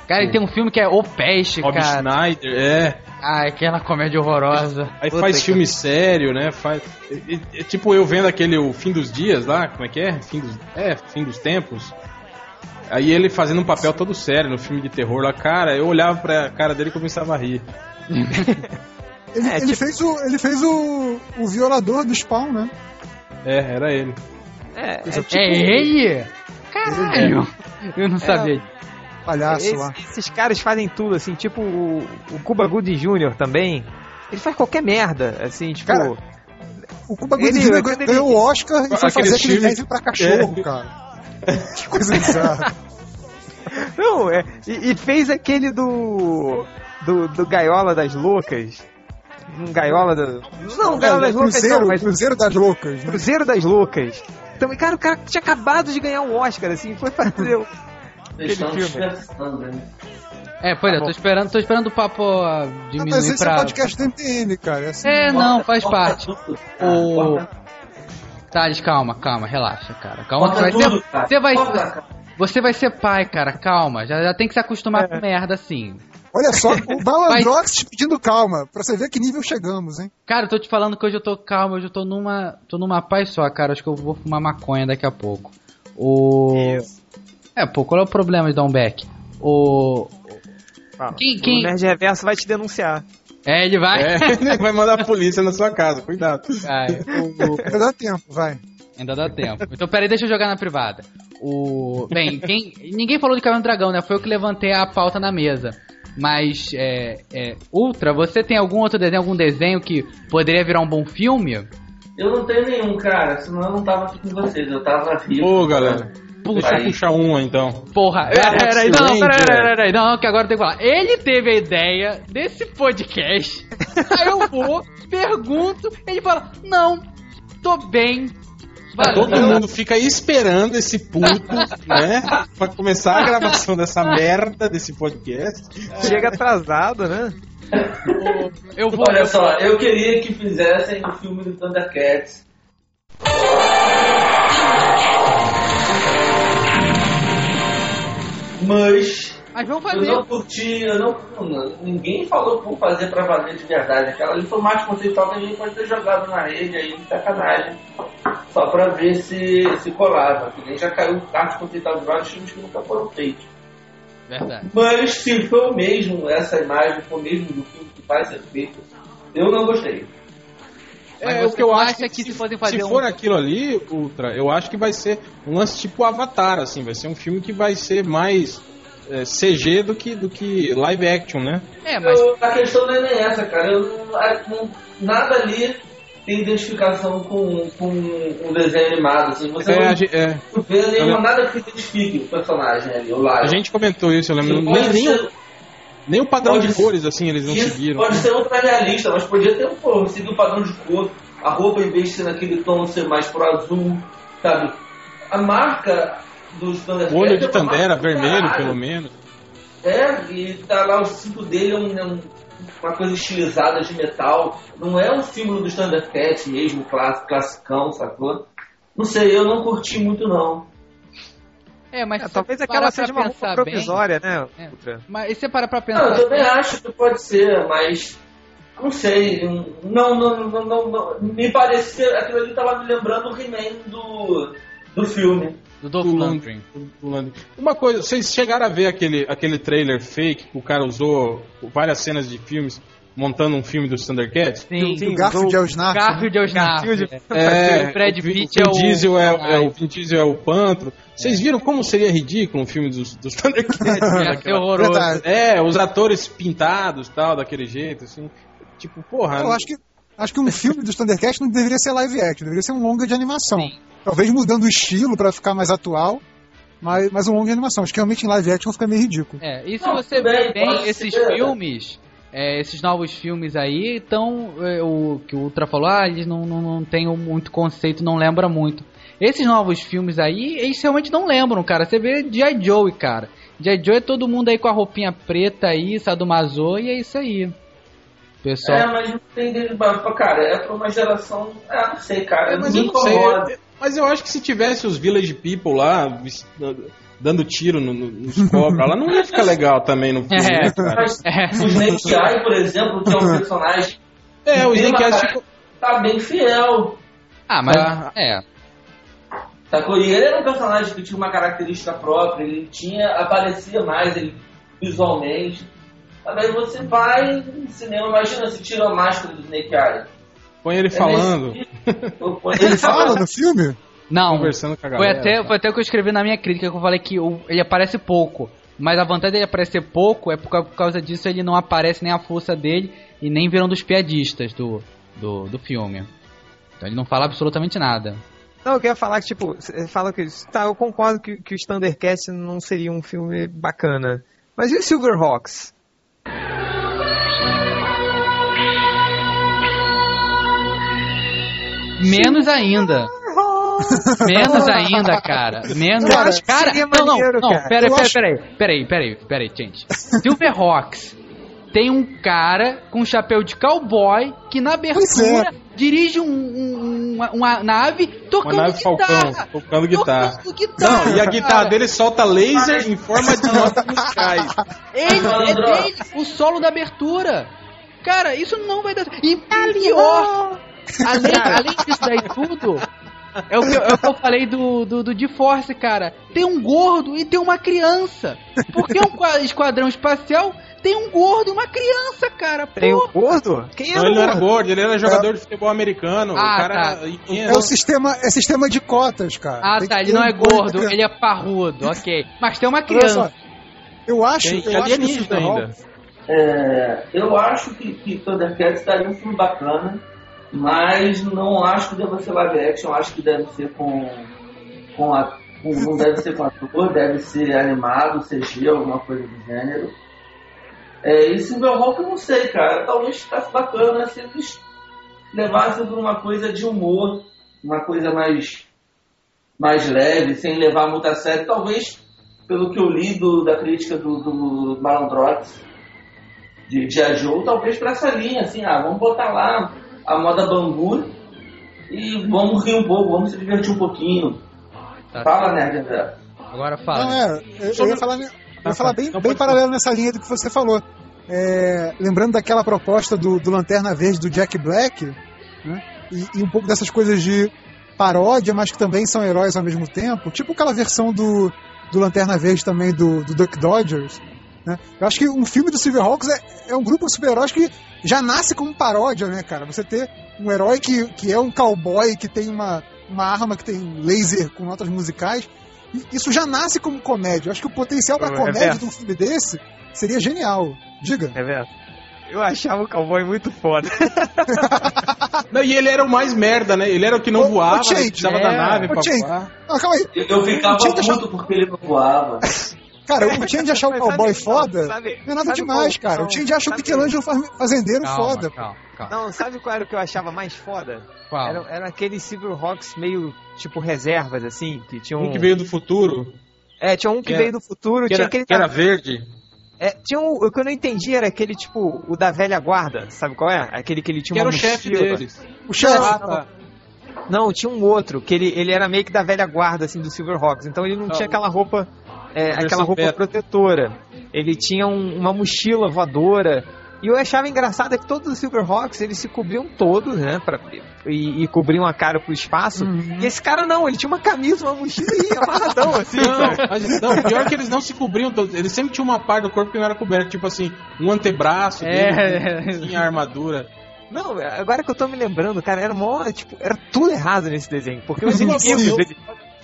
Cara, ele tem um filme que é O Peste, Rob cara. Schneider, é. Ah, aquela comédia horrorosa. Aí Puta faz que- filme sério, né? Faz. é- é- é tipo eu vendo aquele O Fim dos Dias lá, como é que é? Fim dos, é, Fim dos Tempos. Aí ele fazendo um papel todo sério no filme de terror lá, cara, eu olhava pra cara dele e começava a rir. Ele, É, ele tipo- fez, o, ele fez o, o violador do Spawn, né? É, era ele. É, é É tipo, É ele? Caralho! Eu não sabia. Palhaço esse- lá. esses caras fazem tudo, assim, tipo o, o Cuba Gooding Jr. também. Ele faz qualquer merda, assim, tipo. Cara, O Cuba Gooding Jr. ganhou o Oscar e foi fazer aquele leve pra cachorro, É. cara. Que coisa bizarra. Não, é, e, e fez aquele do, do. do Gaiola das Loucas. Um Gaiola do. Não, Gaiola das Loucas Cruzeiro, não, mas Cruzeiro das Loucas, né? Cruzeiro das Loucas. Também, cara, o cara tinha acabado de ganhar um Oscar, assim, foi fazer. O- Eles Aquele filme. dispersando, né? É, pois é, tô esperando, tô esperando o papo ah, diminuir mas esse é pra. podcast do MTN, cara. É assim, É, não, faz parte. tudo. O- Thales, calma, calma, relaxa, cara. Calma, que corta você vai tudo, ser. cara. Você vai, cara. você vai ser pai, cara, calma. Já, já tem que se acostumar com merda assim. Olha só, o Balandrox te pedindo calma, pra você ver que nível chegamos, hein? Cara, eu tô te falando que hoje eu tô calmo, hoje eu tô numa. tô numa paz só, cara. Acho que eu vou fumar maconha daqui a pouco. O. É, pô, qual é o problema de dar um back? O. Fala. Quem- quem- O Nerd Reverso vai te denunciar. É, ele vai. É, ele vai mandar a polícia na sua casa, cuidado. Vai. O- Ainda dá tempo, vai. Ainda dá tempo. Então, peraí, deixa eu jogar na privada. O... Bem, quem... ninguém falou de Caverna do Dragão, né? Foi eu que levantei a pauta na mesa. Mas, é, é, Ultra, você tem algum outro desenho, algum desenho que poderia virar um bom filme? Eu não tenho nenhum, cara, senão eu não tava aqui com vocês, eu tava rico. Ô, galera. Aí. puxar uma então. Porra, Galaxy peraí, não, peraí, peraí, peraí, não, que agora tem que falar. Ele teve a ideia desse podcast, aí eu vou, pergunto, ele fala, não, tô bem, valeu. Todo mundo fica esperando esse puto, né? Pra começar a gravação dessa merda desse podcast. Chega atrasado, né? Eu vou, Olha só, eu queria que fizessem o filme do Thundercats. Mas mas vamos eu fazer. não curti, eu não, ninguém falou por fazer pra valer de verdade. Aquela ali foi mais conceitual que a gente pode ter jogado na rede aí de sacanagem. Só pra ver se, se colava. Que nem já caiu kart conceitual de vários filmes que nunca foram feitos. Verdade. Mas se for o mesmo, essa imagem for o mesmo do filme que vai ser feito, eu não gostei. Mas É, o que eu não acho acha que se fazer se um- for aquilo ali, Ultra, eu acho que vai ser um lance tipo Avatar, assim, vai ser um filme que vai ser mais é, CG do que, do que live action, né? É, mas Eu- a questão não é nem essa, cara. Eu não- a- não- nada ali tem identificação com, com um desenho animado. Assim. Você É, a, não ge- é, vê nenhuma, eu- nada que identifique o personagem ali, o live. a gente comentou isso, eu lembro. Sim, Nem, nem, ser- o, nem o padrão pode de ser- cores, assim, eles não Isso seguiram. pode ser ultra realista, mas podia ter um pô, seguir o padrão de cor. A roupa, em vez de ser naquele tom, ser mais pro azul, sabe? A marca dos Thundercats O olho é de uma Tandera, vermelho, caralho. pelo menos. É, e tá lá o cinto dele, é um- é um- uma coisa estilizada de metal. Não é um símbolo do Thundercat mesmo, class, classicão, sacou? Não sei, eu não curti muito não. É, mas É, talvez aquela seja uma roupa pensar bem- provisória, né? É. Mas e você parar pra Não, pensar eu também acho que pode ser, mas não sei. Não, não, não, não, não- me parecia. Aquilo ali tava me lembrando o He-Man do, do filme. do Dolph Do Lundgren. do Lundgren. Uma coisa, vocês chegaram a ver aquele, aquele trailer fake que o cara usou várias cenas de filmes montando um filme dos Thundercats? Sim, Sim, O Garfield é o Snarf. Garfield é o Snarf. É, o Vin- Pitt é o- Diesel é, é o Vin Diesel é o Pantro. Vocês viram como seria ridículo um filme dos, dos Thundercats? Ser horroroso. É, os atores pintados tal, daquele jeito, assim. Tipo, porra. Eu acho que, acho que um filme dos Thundercats não deveria ser live action, deveria ser um longa de animação. Sim. Talvez mudando o estilo pra ficar mais atual, mas, mas um longa de animação. Acho que realmente em live action fica meio ridículo. É, e se Não, você tudo bem, ver esses ser. filmes, é, esses novos filmes aí, então, é, o que o Ultra falou, ah, eles não, não, não tem muito conceito, não lembra muito. Esses novos filmes aí, eles realmente não lembram, cara. Você vê G.I. Joe, cara. G.I. Joe é todo mundo aí com a roupinha preta aí, sadomaso, e é isso aí. Pessoal, É, mas não tem dele. Cara, é pra uma geração. Ah, não sei, cara. É, mas me eu não sei. incomoda. Mas eu acho que se tivesse os Village People lá, dando tiro no, no, nos cobras, lá não ia ficar legal também no filme, É. né, cara? Mas É. o Snake Eye, por exemplo, que é um personagem. É, o Snake cara- ficou... Tá bem fiel. ah, mas, Tá. é, Sacou? E ele era um personagem que tinha uma característica própria, ele tinha, aparecia mais ele, visualmente. Mas aí você vai no cinema, imagina se tira a máscara do Snake Eye. Põe ele É falando, nesse Ele fala no filme? não, conversando com a Foi galera. até, foi até o que eu escrevi na minha crítica, que eu falei que o- ele aparece pouco. Mas a vantagem dele aparecer pouco é por, ca- por causa disso ele não aparece nem a força dele e nem viram dos piadistas do, do, do filme. Então ele não fala absolutamente nada. Não, eu queria falar que, tipo, você fala que. Tá, eu concordo que, que os Thundercats não seria um filme bacana. Mas e os Silverhawks? Menos ainda. Menos ainda, cara. Menos. Cara, seria não, não, não, cara. pera, pera, peraí, peraí, peraí, peraí, gente. Silverhawks tem um cara com um chapéu de cowboy que na Pois abertura dirige um- um- uma, uma nave Uma tocando nave guitarra. Falcão, tocando guitarra. Tocando guitarra, Não, e a guitarra dele solta laser em forma de notas musicais. Ele, é dele, o solo da abertura. Cara, isso não vai dar. E pior, além, além disso daí tudo, é o que, eu- é o que eu falei do, do, do GeForce, cara. Tem um gordo e tem uma criança. Porque é um qua- esquadrão espacial, tem um gordo e uma criança, cara. Tem o gordo? Quem Não, era ele não era gordo? ele era jogador de futebol americano. Ah, o cara tá. era É imenso. o sistema, é sistema de cotas, cara. Ah, Tem tá, ele não um é gordo ele é parrudo, ok. Mas tem uma criança. eu acho, Tem eu acho que ainda. É, eu acho que, que Thundercats daria um filme bacana, mas não acho que deva ser live action, acho que deve ser com. com a, com- não deve ser com ator, deve ser animado, CG, alguma coisa do gênero. É, e Silverhawk eu não sei, cara. Talvez ficasse bacana se eles levassem por uma coisa de humor, uma coisa mais, mais leve, sem levar muito a sério. Talvez, pelo que eu li do, da crítica do, do Malandrox, de G.I. Joe, talvez para essa linha, assim, ah, vamos botar lá a moda bambu e vamos rir um pouco, vamos se divertir um pouquinho. Tá Fala, Nerd André. Agora Não, fala. é, eu, eu ia falar, eu ia falar bem, Não, bem paralelo nessa linha do que você falou. É, lembrando daquela proposta do, do Lanterna Verde do Jack Black, né? E, e um pouco dessas coisas de paródia, mas que também são heróis ao mesmo tempo. Tipo aquela versão do, do Lanterna Verde também do, do Duck Dodgers. Né? Eu acho que um filme do Silverhawks é, é um grupo de super-heróis que já nasce como paródia, né, cara? Você ter um herói que, que é um cowboy, que tem uma, uma arma que tem laser com notas musicais. Isso já nasce como comédia. Eu acho que o potencial pra É comédia de um filme desse seria genial. Diga. É verdade. Eu achava o cowboy muito foda. Não, e ele era o mais merda, né? Ele era o que não ô, voava, Change, né? precisava é. da nave pra voar. Ah, calma aí. Eu, eu ficava puto porque ele não voava. Cara, o Change achar o cowboy sabe- foda não, sabe- não é nada sabe demais, qual- cara. não, O Change acha o Michelangelo fa- fazendeiro Calma, foda. calma, calma. Não, sabe qual era o que eu achava mais foda? Qual? Era, era aqueles Silverhawks meio, tipo, reservas, assim, que tinham... Um que veio do futuro, É, tinha um que, que veio era- do futuro, que tinha era, aquele... que era verde. É, tinha um, o que eu não entendi era aquele, tipo, o da velha guarda, sabe qual é? Aquele que ele tinha Que era uma o chefe deles. O chefe. Não, tinha um outro, que ele, ele era meio que da velha guarda, assim, do Silverhawks. Então ele não tinha aquela roupa, é, aquela roupa beta. protetora. Ele tinha um- uma mochila voadora. E eu achava engraçado é que todos os Silverhawks, eles se cobriam todos, né? Pra, e, e cobriam a cara pro espaço. E esse cara não, ele tinha uma camisa, uma mochila e amarradão, assim. Não, mas, não, pior que eles não se cobriam todos. Eles sempre tinham uma parte do corpo que não era coberta, tipo assim, um antebraço É. dele, tinha armadura. Não, agora que eu tô me lembrando, cara, era mó, tipo, era tudo errado nesse desenho. Porque os inimigos.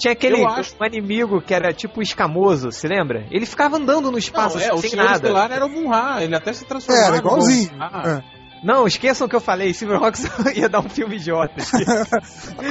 Tinha aquele um inimigo que era tipo escamoso, se lembra? Ele ficava andando no espaço Não, é, o sem Senhor nada. Estelar era o Munra, ele até se transformava. Era igualzinho. Munra. É. Não, esqueçam o que eu falei, Silverhawks ia dar um filme idiota.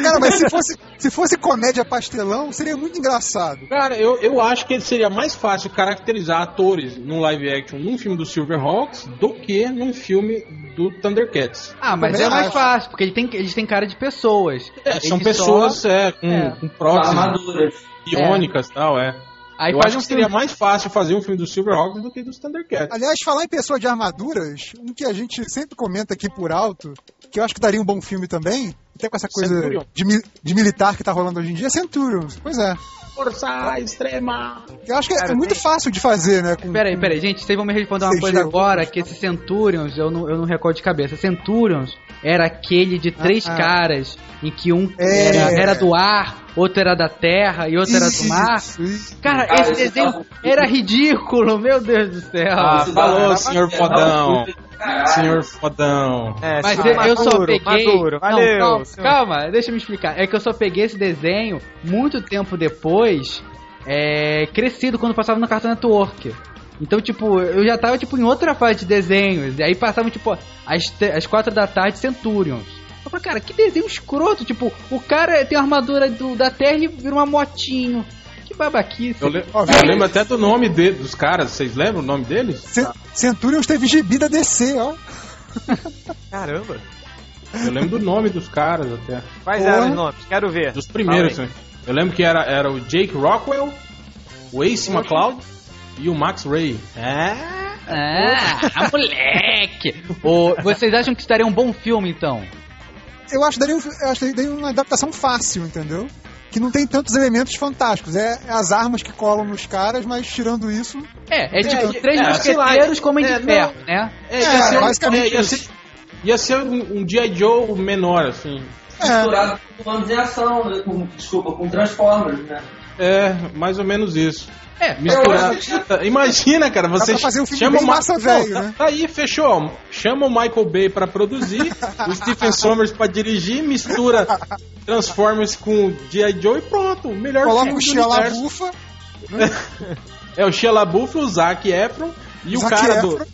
Cara, mas se fosse, se fosse comédia pastelão, seria muito engraçado. Cara, eu, eu acho que seria mais fácil caracterizar atores num live action num filme do Silverhawks do que num filme do Thundercats. Ah, mas Também é mais acho. fácil, porque ele tem, eles têm cara de pessoas. É, são Eles pessoas só- é, com, é. com próteses Armaduras. iônicas e tal, é. Aí eu acho um que seria filme. mais fácil fazer um filme do Silverhawks do que dos Thundercats. Aliás, falar em pessoa de armaduras, um que a gente sempre comenta aqui por alto, que eu acho que daria um bom filme também, até com essa coisa de, mi- de militar que tá rolando hoje em dia, é Centurion. Pois é. Força extrema! Eu acho que é Cara, muito tem- fácil de fazer, né? Com, Peraí, peraí, gente, vocês vão me responder uma CG, coisa agora, que esse Centurions, eu não, eu não recordo de cabeça. Centurions era aquele de três Ah. caras, em que um É. era, era do ar, outro era da terra e outro era do mar. Isso, isso. Cara, Cara, esse esse desenho tava- era ridículo, meu Deus do céu. Ah, falou, senhor fodão. Caralho. Senhor fodão. É, Mas senhor eu, eu só maduro, peguei. Maduro, Não, valeu. calma, senhor. calma, deixa eu me explicar. É que eu só peguei esse desenho muito tempo depois, é, crescido quando passava no Cartoon Network. Então, tipo, eu já tava tipo em outra fase de desenhos. E aí passavam, tipo, às quatro da tarde, Centurions. Eu falei, cara, que desenho escroto. Tipo, o cara tem a armadura do, da terra e vira uma motinho. Que babaquice. Eu, le- Ó, eu lembro até do nome de- dos caras, vocês lembram o nome deles? Cen- Centurions teve gibi da DC, ó. Caramba. Eu lembro do nome dos caras até. Quais Porra. eram os nomes? Quero ver. Dos primeiros. Aí. né? Eu lembro que era, era o Jake Rockwell, o Ace McCloud e o Max Ray. É? Ah, moleque! Ô, vocês acham que estaria um bom filme, então? Eu acho que daria, um- eu acho que daria uma adaptação fácil, entendeu? Que não tem tantos elementos fantásticos. É, é as armas que colam nos caras, mas tirando isso. É, é tipo É, três é, mosqueteiros comem é, de não. ferro, né? É, É, ia ser, um- basicamente é, ia isso. ser, ia ser um, um G.I. Joe menor, assim. É, Misturado com comandos em ação, né? com, desculpa, com Transformers, né? É, mais ou menos isso. É, Misturar. Imagina, cara, você fazer um filme chama o massa velho, né? Tá aí, fechou. Chama o Michael Bay pra produzir, o Stephen Sommers pra dirigir, mistura Transformers com G.I. Joe e pronto. O melhor coloca filme o Shia. LaBeouf, É o Shia LaBeouf, o Zac Efron e o Zac cara Efron. do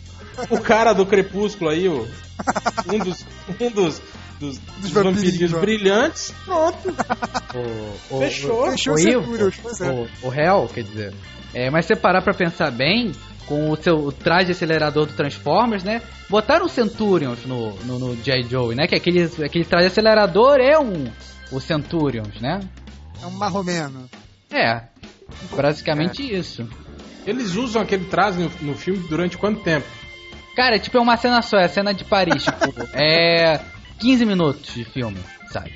o cara do Crepúsculo aí, o, um dos um dos, dos, dos vampirinhos, vampirinhos brilhantes. Pronto, o, o, fechou. fechou o pois é. o, o réu, quer dizer. É, mas se parar pra pensar bem, com o seu traje acelerador do Transformers, né? Botaram o Centurions no, no, no J. Joe, né? Que aquele, aquele traje acelerador é um o Centurions, né? É um marromeno. É, basicamente isso. Eles usam aquele traje no, no filme durante quanto tempo? Cara, é tipo, é uma cena só, é a cena de Paris, tipo, é 15 minutos de filme, sabe?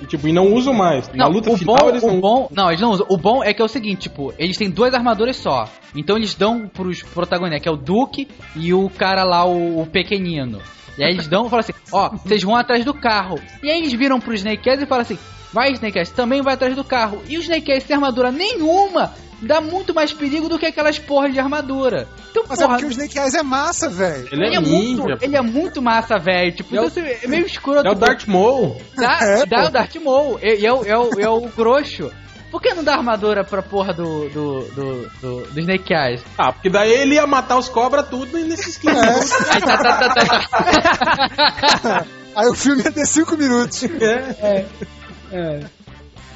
E, tipo, e não usam mais. Na Não, luta o final bom, eles não bom, não, eles não usam. O bom é que é o seguinte, tipo, eles têm duas armaduras só. Então eles dão pros protagonistas, que é o Duke e o cara lá, o, o pequenino. E aí eles dão e falam assim, ó, vocês vão atrás do carro. E aí eles viram pro Snake Eyes e falam assim, vai Snake Eyes, também vai atrás do carro. E o Snake Eyes sem armadura nenhuma, dá muito mais perigo do que aquelas porras de armadura. Então, Mas é porra, porque o Snake Eyes é massa, velho. Ele é, ele é, ninja. muito, ele é muito massa, velho. Tipo, É o- então, assim, é meio escroto. É o Darth Maul. Dá, É, dá pô. o Darth Maul. E, e é, o, é, o, é o grosso. Por que não dá armadura pra porra do, do, do, do, do Snake Eyes? Ah, porque daí ele ia matar os cobras tudo nesses 15 minutos. Aí tá, tá, tá, tá, tá. Aí o filme ia ter 5 minutos. É.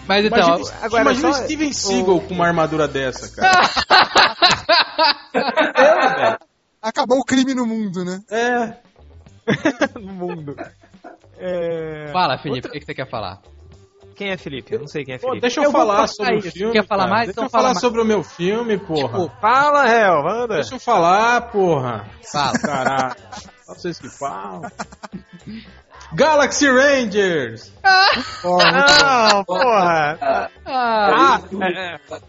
Mas então, Imagina, agora imagina só- o Steven Seagal com uma armadura dessa, cara. é, Acabou o crime no mundo, né? é. no mundo. É... fala, Felipe, o que, que você quer falar? Quem é Felipe? Eu não sei quem é Pô, Felipe. deixa eu, Eu falar sobre isso. o filme. Quer falar cara. mais? Deixa Então eu fala falar mais. sobre o meu filme, porra. Fala, Hel, manda. Deixa eu falar, porra. Fala. Caralho. Só vocês que falam. Galaxy Rangers! Ó, Não, porra! Ah, Ah, é, é.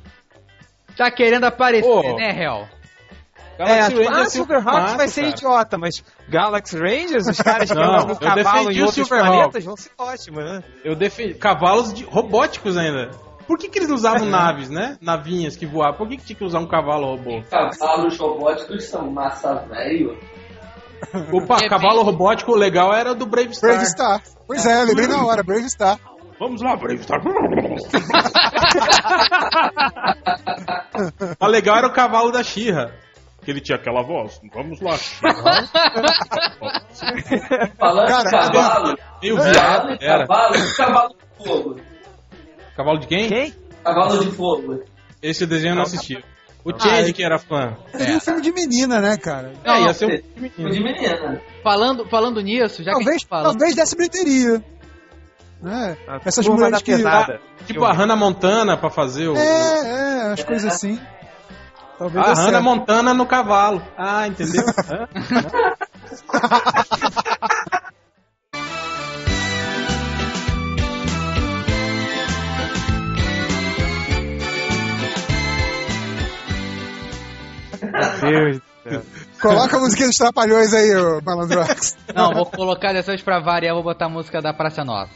tá querendo aparecer, Pô. né, Hel? É, Galaxy ah, Rangers é Silverhawks massa, vai ser cara. idiota, mas Galaxy Rangers, os caras que andam no eu cavalo em outros Silverhawks. planetas vão ser ótimos, né? Eu defendi. Cavalos de- robóticos ainda. Por que, que eles usavam naves, né? Navinhas que voavam. Por que, que tinha que usar um cavalo robô? Cavalos robóticos são massa velho. O É cavalo bem- robótico legal era do Brave Star. Brave Star. Pois é, lembrei na hora, Brave Star. Vamos lá, Brave Star. A legal era o cavalo da Xirra. Que ele tinha aquela voz. Vamos lá. Falando Cara, de cavalo, Meio viado. de Era. cavalo, cavalo de fogo. Cavalo de quem? Quem? Cavalo de fogo. Esse desenho eu não assistia. O Change que era fã. Seria um filme de menina, né, cara? É, ia ser Filme um de menina. Falando, falando nisso, já que a Talvez, gente falando. talvez desse bilheteria. Né? A Essas mulheres que. pesada. Tipo a Hannah Montana pra fazer o. É, é, as coisas assim. Talvez A Hannah certo. Montana no cavalo. Ah, entendeu? Deus do céu. Coloca a musiquinha dos Trapalhões aí, ô Malandrox. Não, vou colocar dessa vez pra variar, vou botar a música da Praça Nossa.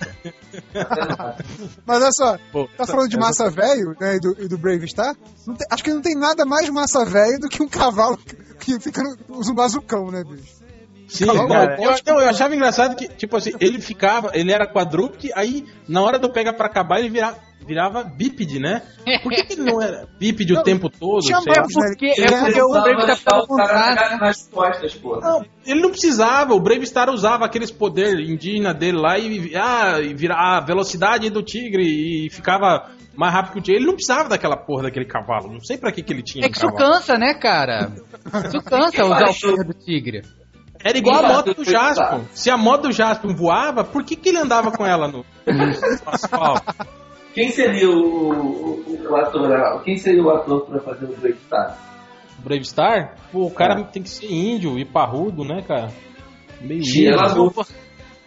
Mas olha só, Pô, tá falando de massa velho, né, e do, e do Brave Star? Não tem- acho que não tem nada mais massa velho do que um cavalo que fica no, usa um bazucão, né, bicho? Sim, cara. eu, não, eu achava engraçado que, tipo assim, ele ficava, ele era quadrúpede, aí na hora do pega pra acabar ele vira, virava bípede, né? Por que, que ele não era bípede o Não, tempo todo? né? Porque, é porque o Brave tá com o cara traço. nas costas, pô. Não, ele não precisava, o Brave Star usava aqueles poderes indígenas dele lá e, ah, e vira a velocidade do tigre e ficava mais rápido que o tigre. Ele não precisava daquela porra daquele cavalo, não sei pra que, que ele tinha É um que isso cavalo. cansa, né, cara? Isso cansa usar o poder do tigre. Era igual a moto do do Jaspion. Se a moto do Jaspion voava, por que, que ele andava com ela no, no asfalto? Quem seria o, o, o ator? ah, Quem seria o ator pra fazer o Brave Star? Brave Star? Pô, o cara É. tem que ser índio e parrudo, né, cara? Meio Tira índio. a boca.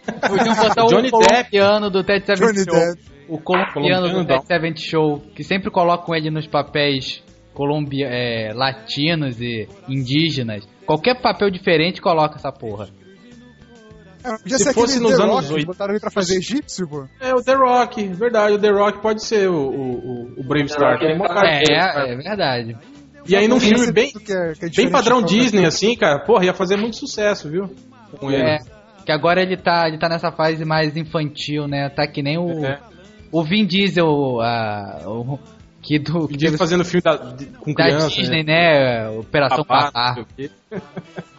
Podiam botar o Johnny colombiano do Ted Seven Johnny Show. Depp. O colombiano do Ted não. Seven Show, que sempre colocam ele nos papéis colombia é, latinos e indígenas. Qualquer papel diferente coloca essa porra. É, podia Se ser fosse nos The anos Rock, que 80. botaram ele pra fazer egípcio, pô. É, o The Rock, verdade, o The Rock pode ser o, o, o- Brave Star. É cara- É, é verdade. E aí num filme bem, que é- que é bem padrão Disney, assim, cara, porra, ia fazer muito sucesso, viu? Com ele. É, que agora ele tá, ele tá nessa fase mais infantil, né? Tá que nem o, É. o Vin Diesel, a, o, que do que Diz teve fazendo filme da, de- com da criança, Disney, né? né? Operação Papá, Papá.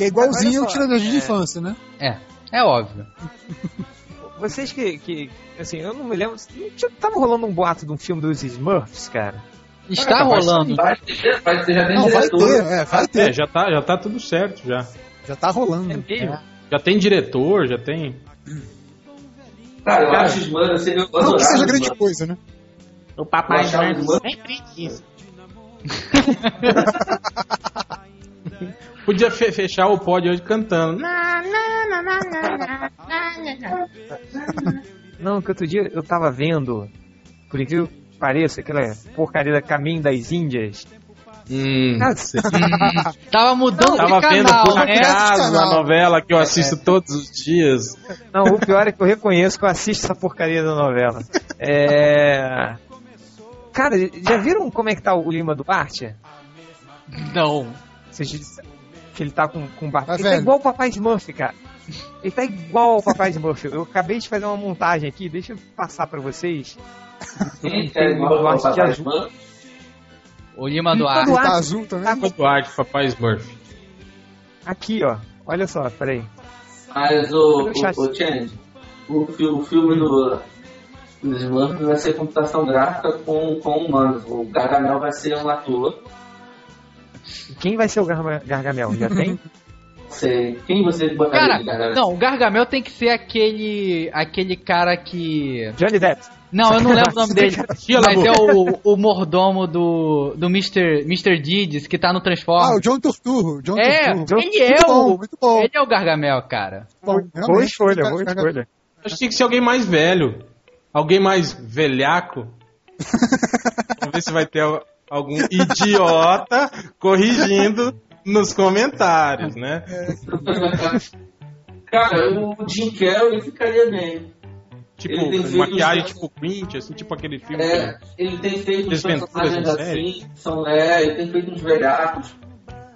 Que é igualzinho ao Tirador de é. infância, né? É, é óbvio. Vocês que, que, assim, eu não me lembro. não tinha- Tava rolando um boato de um filme dos Smurfs, cara. Está rolando. Vai ter, vai ter, já tem Não, vai ter, é, vai É, ter. já tá, já tá tudo certo, já. Já tá rolando. É mesmo? Já tem diretor, já tem... Cara, eu acho manos, seria Não que seja grande coisa, né? O Eu papai os manos- Podia fe- fechar o pódio hoje cantando. Não, que outro dia eu tava vendo, por incrível que pareça, aquela porcaria da Caminho das Índias. Hum, Cara, Tava mudando Tava de vendo canal, por né? acaso a novela que eu assisto todos os dias. Não, o pior é que eu reconheço que eu assisto essa porcaria da novela. É. Cara, já viram como é que tá o Lima Duarte? Não. Vocês que ele tá com, com bar... Tá Ele tá velho. igual o Papai Smurf, cara. Ele tá igual ao Papai Smurf. Eu acabei de fazer uma montagem aqui, deixa eu passar pra vocês. Quem é igual de Papai azul. Smurf? O Lima Duarte. Tá azul também. O Duarte, papai Smurf. Aqui, ó. Olha só, peraí. Mas o, o, o Change, o, o filme do, dos Smurfs vai ser computação gráfica com, com humanos. O Gargamel vai ser um ator. Quem vai ser o Garga- Gargamel? Já tem? Sei. Quem você botaria Cara, de Gargamel? não, o Gargamel tem que ser aquele aquele cara que Johnny Depp. Não, eu não lembro o nome dele. Mas é o, o mordomo do, do Mr. Mr. Deeds que tá no Ah, Transformers. o John Turturro. John é, Turturro. ele é muito o. bom, muito bom. Ele é o Gargamel, cara. Bom, Boa escolha, boa escolha. Acho que tinha que ser alguém mais velho. Alguém mais velhaco. Vamos ver se vai ter algum idiota corrigindo nos comentários, né? Cara, o Jim Carrey ficaria bem. Tipo, feito maquiagem uns- tipo Grinch, assim, tipo aquele filme. É, ele tem feito uns personagens assim, são, é, ele tem feito uns velhacos,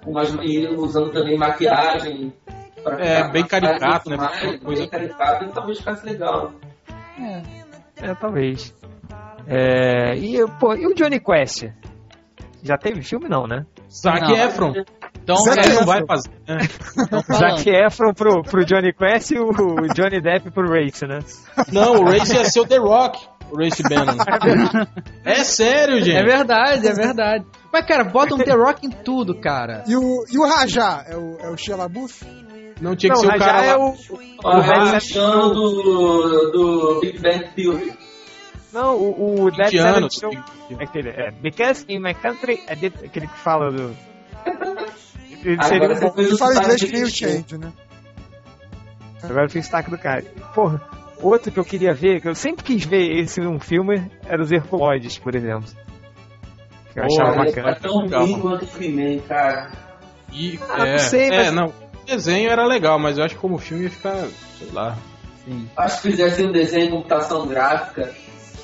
umas, e usando também maquiagem. É, bem caricato, né? mais, Uma coisa- Bem caricato, e talvez ficasse legal. É, talvez. É, e, pô, e o Johnny Quest? Já teve filme, não, né? Zac Não. Efron. Então, Zac é, Ele não Efron. vai fazer. né? Zac Efron pro, pro Johnny Quest e o Johnny Depp pro Race, né? Não, o Race ia ser o The Rock. O Race Bannon. É sério, gente. É verdade, é verdade. Mas, cara, bota um The Rock em tudo, cara. E o, e o Rajá? É o, é o Shia LaBeouf? Não tinha que não, ser o mas cara é lá. o... Ó, o velho rachando do, do Big Bang Theory. Não, o, o Dead Indiano. Show... É aquele, é, because in my country... É de- aquele que fala do... Ele seria um fez Ele fala inglês de que nem o. Change, né? Agora eu fiz destaque do cara. Porra, outro que eu queria ver, que eu sempre quis ver esse num filme, era os Herculoides, por exemplo. Que eu Pô, achava Cara, bacana. é tão Legal. ruim quanto o He-Man, cara. E, Ah, é, não sei, é, mas- não. O desenho era legal, mas eu acho que como filme ia ficar, sei lá. Acho que fizesse um desenho em computação gráfica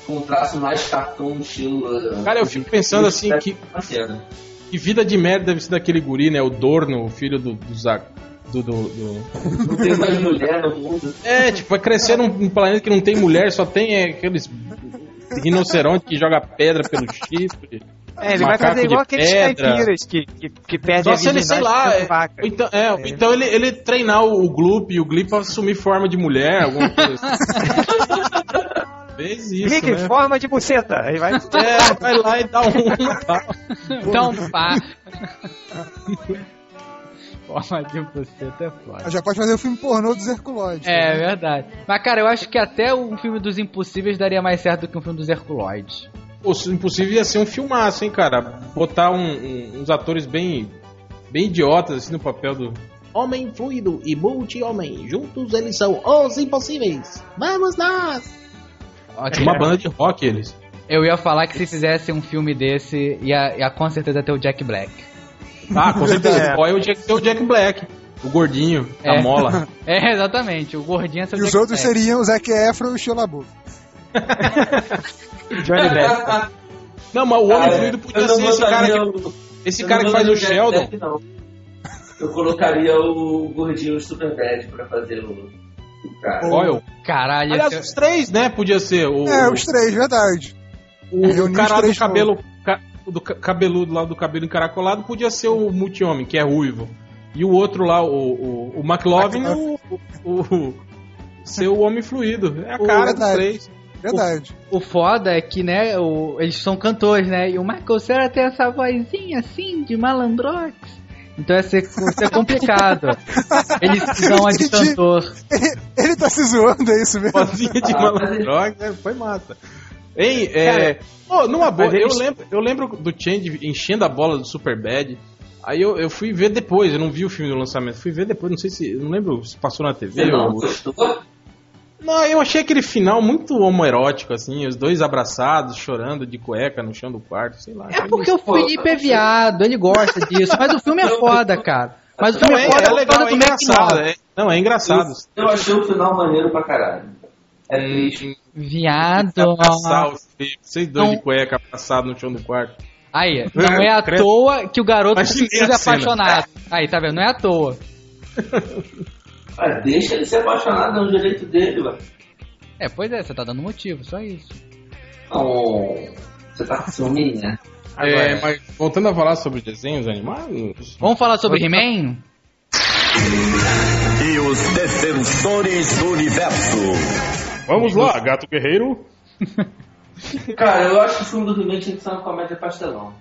com um traço mais cartoon, estilo. uh, Cara, eu fico pensando assim que, Bacana. que vida de merda deve ser daquele guri, né? O Dorno, o filho do, do Zac. Do, do, do- Não tem mais mulher no mundo. É, tipo, vai crescer num, planeta que não tem mulher, só tem é, aqueles rinoceronte que joga pedra pelo chifre. É, ele vai fazer igual aqueles pedra. caipiras que, que, que perdem Só a se ele, sei lá. é, vaca. então, é, ou então ele, ele treinar o, o Gloop e o Glip pra assumir forma de mulher, alguma coisa assim. Fez isso. Clique, né? forma de buceta. Aí vai... É, vai lá e dá um tal. Então, pá. Forma de buceta é foda. Já pode fazer o filme pornô dos Herculoides. É verdade. Mas, cara, eu acho que até um filme dos Impossíveis daria mais certo do que um filme dos Herculoides. Pô, impossível ia ser um filmaço, hein, cara. Botar um- um- uns atores bem, bem idiotas assim no papel do. Homem fluido e multi-homem. Juntos eles são os impossíveis. Vamos nós! Uma banda de rock eles. Eu ia falar que se fizesse um filme desse, ia, ia com certeza ter o Jack Black. Ah, com certeza. É. O boy é o Jack, é o Jack Black. O gordinho, a É. mola. É, exatamente. O gordinho é seu E os outros Black. seriam o Zac Efron e o Shia LaBeouf. Johnny Depp. Não, mas o homem Cara, fluido podia ser esse cara que, o- esse cara que faz o Sheldon. Não. Eu colocaria o gordinho Super Bad pra fazer o cara. Oil. Caralho, Aliás, ser- os três, né? Podia ser. O, É, os três, verdade. o, reuniu o cara do cabelo. ca- do ca- cabeludo lá do cabelo encaracolado podia ser o multi-homem, que é ruivo. E o outro lá, o, o, o McLovin, o, o, o- ser o homem fluido. É a O- cara dos verdade. três. Verdade. O foda é que, né, o- eles são cantores, né? E o Michael Cera tem essa vozinha assim, de malandrox. Então ia ser, ia ser complicado. Eles precisam de Entendi. cantor. Ele tá se zoando, é isso mesmo? Pozinha de Ah, malandrox, né? foi massa. Hein, é. Pô, numa boa, eles- eu, lembro, eu lembro do Change enchendo a bola do Superbad. Aí eu, eu fui ver depois, eu não vi o filme do lançamento, fui ver depois, não sei se. Não lembro se passou na TV Você não ou. gostou? Não, eu achei aquele final muito homoerótico, assim, os dois abraçados, chorando de cueca no chão do quarto, sei lá. É porque o Felipe é viado, ele gosta disso. Mas o filme é foda, cara. Mas o Não, filme é é, foda é legal, é engraçado. É- não, é engraçado. Eu achei o final maneiro pra caralho. É triste. Viado. Abraçar os filhos, vocês dois Não. de cueca abraçados no chão do quarto. Aí, não é à toa que o garoto se é apaixonado. Aí, tá vendo? Não é à toa. Ah, deixa ele ser apaixonado, é um direito dele, ué. É, pois é, você tá dando motivo, só isso. Não, você tá com ciúme, né? É, mas voltando a falar sobre desenhos animados. Vamos falar sobre He-Man? E os defensores do universo. Vamos lá, gato guerreiro. Cara, eu acho que o filme do He-Man tinha que ser uma comédia pastelão.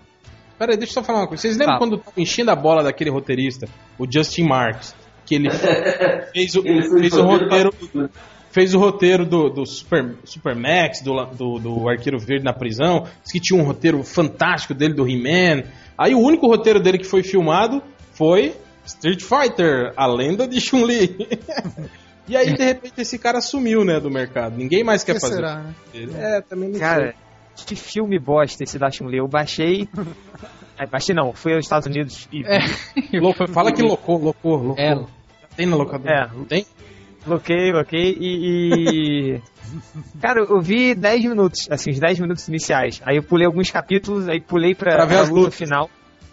Pera aí, deixa eu só falar uma coisa. Vocês lembram Tá. quando tava enchendo a bola daquele roteirista, o Justin Marks, que ele fez o, fez o roteiro fez o roteiro do, do Super, Super Max, do, do, do Arqueiro Verde na prisão. Diz que tinha um roteiro fantástico dele do He-Man. Aí o único roteiro dele que foi filmado foi Street Fighter, a lenda de Chun-Li. e aí, de repente, esse cara sumiu, né, do mercado. Ninguém mais quer que fazer. será, né? É, também não Cara, que filme bosta esse da Chun-Li. Eu baixei. É, baixei não, fui aos Estados Unidos e É. sei. Fala que loucou, loucou, loucou. É. Tem na locadora? É. Não tem? Loquei, loquei e. e- Cara, eu vi 10 minutos, assim, os 10 minutos iniciais. Aí eu pulei alguns capítulos, aí pulei pra, Pra ver as luta lutas. final.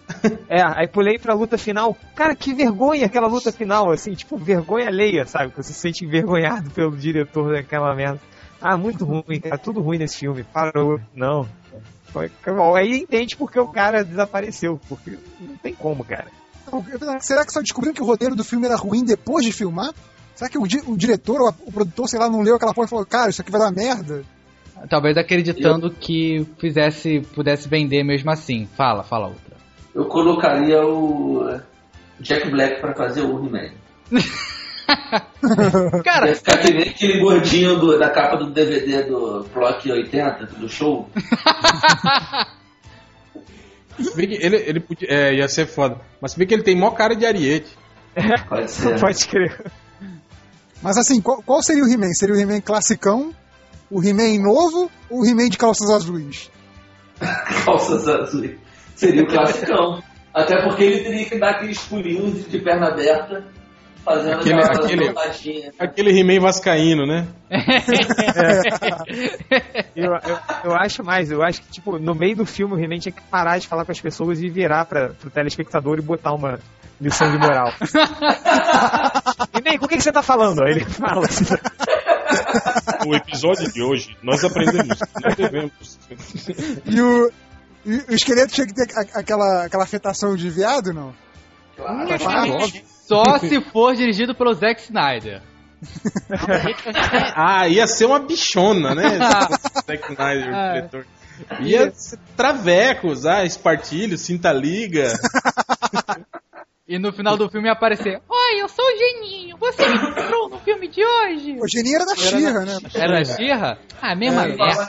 É, aí pulei pra luta final. Cara, que vergonha aquela luta final, assim, tipo, vergonha alheia, sabe? Que você se sente envergonhado pelo diretor daquela merda. Ah, muito ruim, cara, tudo ruim nesse filme. Parou, não. Foi, aí entende porque o cara desapareceu, porque não tem como, cara. Será que só descobriram que o roteiro do filme era ruim depois de filmar? Será que o, di- o diretor ou a- o produtor, sei lá, não leu aquela porra e falou, cara, isso aqui vai dar merda? Talvez acreditando que fizesse, pudesse vender mesmo assim. Fala, fala outra. Eu colocaria o Jack Black pra fazer o He-Man. Cara, Ia ficar que nem aquele gordinho do- da capa do DVD do Block 80, do show. Ele, ele podia, é, ia ser foda. Mas se bem que ele tem mó cara de ariete. Pode ser. Pode crer. Mas assim, qual, qual seria o He-Man? Seria o He-Man classicão? O He-Man novo? Ou o He-Man de calças azuis? Calças azuis. Seria o classicão. Até porque ele teria que dar aqueles pulinhos de perna aberta, fazendo Aquele- aquela aquele- rodadinha. Aquele He-Man vascaíno, né? Eu, eu, eu acho mais, eu acho que, tipo, no meio do filme o He-Man tinha que parar de falar com as pessoas e virar pra, pro telespectador e botar uma lição de moral. He-Man, com o que, que você tá falando? Aí ele fala assim. O episódio de hoje, nós aprendemos não devemos. E o, e o esqueleto tinha que ter aquela, aquela afetação de viado, não? Claro. Só se for dirigido pelo Zack Snyder. Ah, ia ser uma bichona, né? Zack Snyder, o Ah. diretor. Ia ser travecos, ah, espartilho, cinta liga. E no final do filme ia aparecer: Oi, eu sou o Geninho. Você me encontrou no filme de hoje? O Geninho era da Xirra, né? Era Xirra? Ah, mesma Quem merda. falava-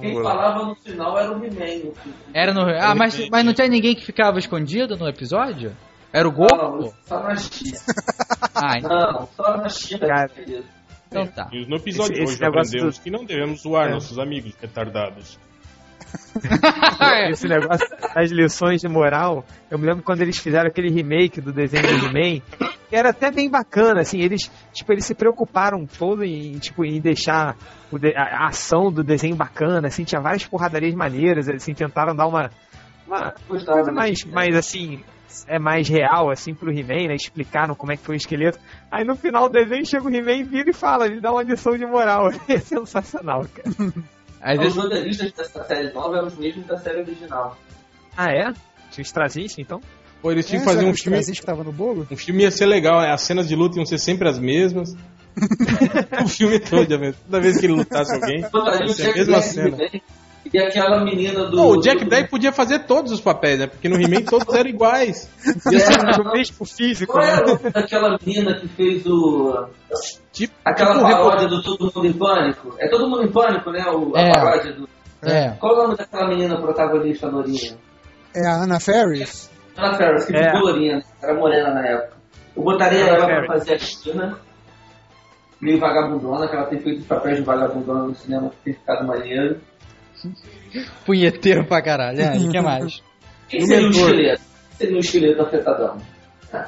Quem falava no final era o He-Man. Era no. Ah, mas, mas não tinha ninguém que ficava escondido no episódio? Era o Goku? Não, só na China. Ah, então, Não, só na China. Cara. então tá. E no episódio Esse- de esse hoje aprendemos do- que não devemos zoar É. nossos amigos retardados. Esse negócio das lições de moral, eu me lembro quando eles fizeram aquele remake do desenho do He-Man, que era até bem bacana, assim, eles, tipo, eles se preocuparam todo em, tipo, em deixar a ação do desenho bacana, assim, tinha várias porradarias maneiras, assim, tentaram dar uma, uma coisa mais, mais assim, é mais real, assim, pro He-Man, né? Explicaram como é que foi o esqueleto. Aí no final do desenho chega o He-Man, vira e fala, ele dá uma lição de moral. É sensacional, cara. Às Os vezes, roteiristas dessa série nova eram os mesmos da série original. Ah, é? Vocês trazem isso, então? Pô, eles tinham É, que fazer será um os filme. Que tava no bolo? Um filme ia ser legal, né? as cenas de luta iam ser sempre as mesmas. o filme todo, toda vez que ele lutasse alguém, ia ser a mesma cena. E aquela menina do. Pô, o Jack do- Black podia fazer todos os papéis, né? Porque no He-Man todos eram iguais. É, Do mesmo físico, Qual né? era o nome daquela menina que fez o. Tipo, Aquela tipo, paródia do Todo Mundo em Pânico? É Todo Mundo em Pânico, né? O, a É. paródia do. é. Qual o nome daquela menina protagonista, Lourinha? É a Ana Ferris? Ana Ferris, que É. né? era morena na época. Eu botaria Ana ela Ferris. pra fazer a China, meio vagabundona, que ela tem feito os papéis de vagabundona no cinema que tem ficado maneiro. Punheteiro pra caralho. É, o que mais? Quem O seria o mentor. esqueleto? Quem seria o esqueleto afetadão?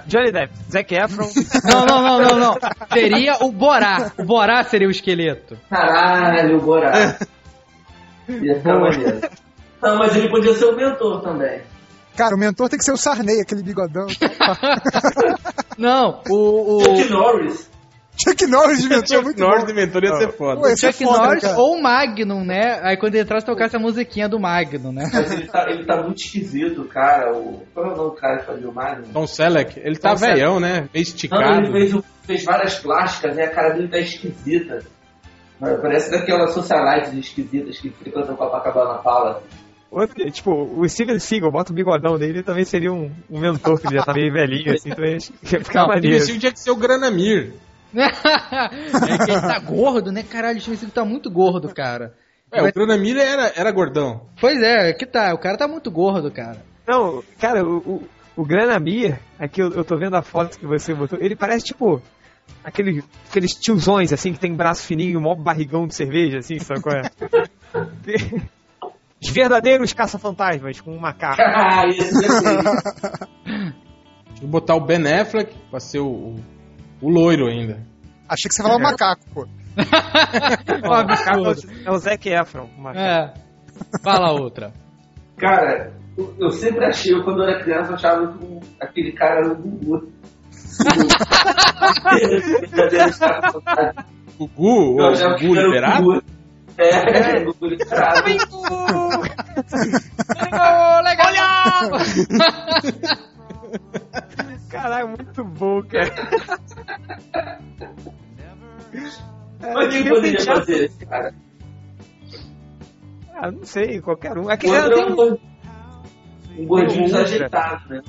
Johnny Depp, Zac Efron. Não, não, não, não, não. Seria o Borá. O Borá seria o esqueleto. Caralho, o Borá. É. Ia ficar maneiro. Não, mas ele podia ser o mentor também. Cara, o mentor tem que ser o Sarney, aquele bigodão. Não, o. o Chuck Norris. Chuck Norris de mentor é muito bom. de Mentor ia ser foda. Pô, esse é Chuck foda, né, Norris cara? ou o Magnum, né? Aí quando ele entrasse, tocasse a musiquinha do Magnum, né? Mas ele tá, ele tá muito esquisito, cara. O... Qual é o nome do cara que fazia o Magnum? Tom Selleck, ele tá Tom Selleck. velhão, né? Meio Não, esticado. ele fez, fez várias plásticas e a cara dele tá esquisita. Parece daquelas socialites esquisitas que frequentam Copacabana Pala. Outro, tipo, o Steven Seagal, bota o bigodão dele, ele também seria um, um mentor, que ele já tá meio velhinho, assim, então ia ia ficar Não, maneiro. ele tinha que ser o Granamir. é que ele tá gordo, né? Caralho, o Steven Seagal tá muito gordo, cara. É, o Grana Miller era, era gordão. Pois é, que tá, o cara tá muito gordo, cara. Não, cara, o, o, o Granamir, aqui eu, eu tô vendo a foto que você botou, ele parece tipo aquele, aqueles tiozões assim que tem braço fininho e um maior barrigão de cerveja, assim, sabe qual é? Os verdadeiros caça-fantasmas com um macaco. Ah, isso Deixa eu botar o Ben Affleck pra ser o, o, o loiro ainda. Achei que você falava macaco, pô. Ó, o macaco é o- é Zac Efron. o macaco. É. Fala outra. Cara, eu, sempre achei, eu, quando eu era criança, eu achava que aquele cara era o Gugu. Gugu, Eu achava Gugu liberado? Gugu. É, o Gugu liberado. legal! Caralho, muito bom, cara. Mas quem poderia fazer esse cara? Ah, não sei, qualquer um. O Aqui, outro tem é um- um gordinho- desajeitado, né?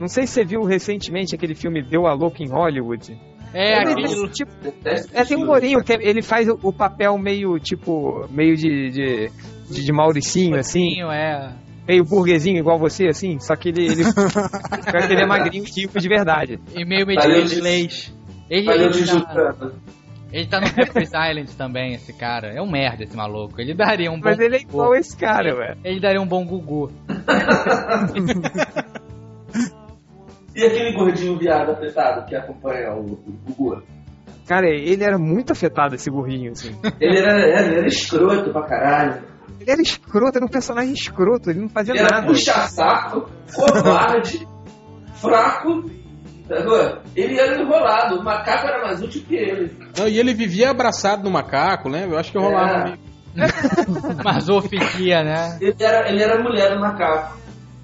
Não sei se você viu recentemente aquele filme Deu a Louca em Hollywood. É, Ele- aquele. tipo, é, tem um esse lourinho que ele faz o, o papel meio, tipo, meio de, de, de, de Mauricinho, assim, É. meio burguesinho igual você, assim, só que ele, ele, só que ele é magrinho e rico de verdade. E meio metido de. Ele, Valeu, ele, tá, ele tá no Paris Island também, esse cara. É um merda esse maluco. Ele daria um bom. Mas ele é Gugu. igual esse cara, ué. Ele daria um bom Gugu. E aquele gordinho viado afetado que acompanha o, o Gugu? Cara, ele era muito afetado, esse gorrinho, assim. Ele era, ele era escroto pra caralho. Ele era escroto, era um personagem escroto, ele não fazia Ele era nada. puxa-saco, covarde, fraco. entendeu? Ele era enrolado, o macaco era mais útil que ele. Não, e ele vivia abraçado no macaco, né? Eu acho que rolava É. Masofilia, né? Ele era, ele era mulher do macaco.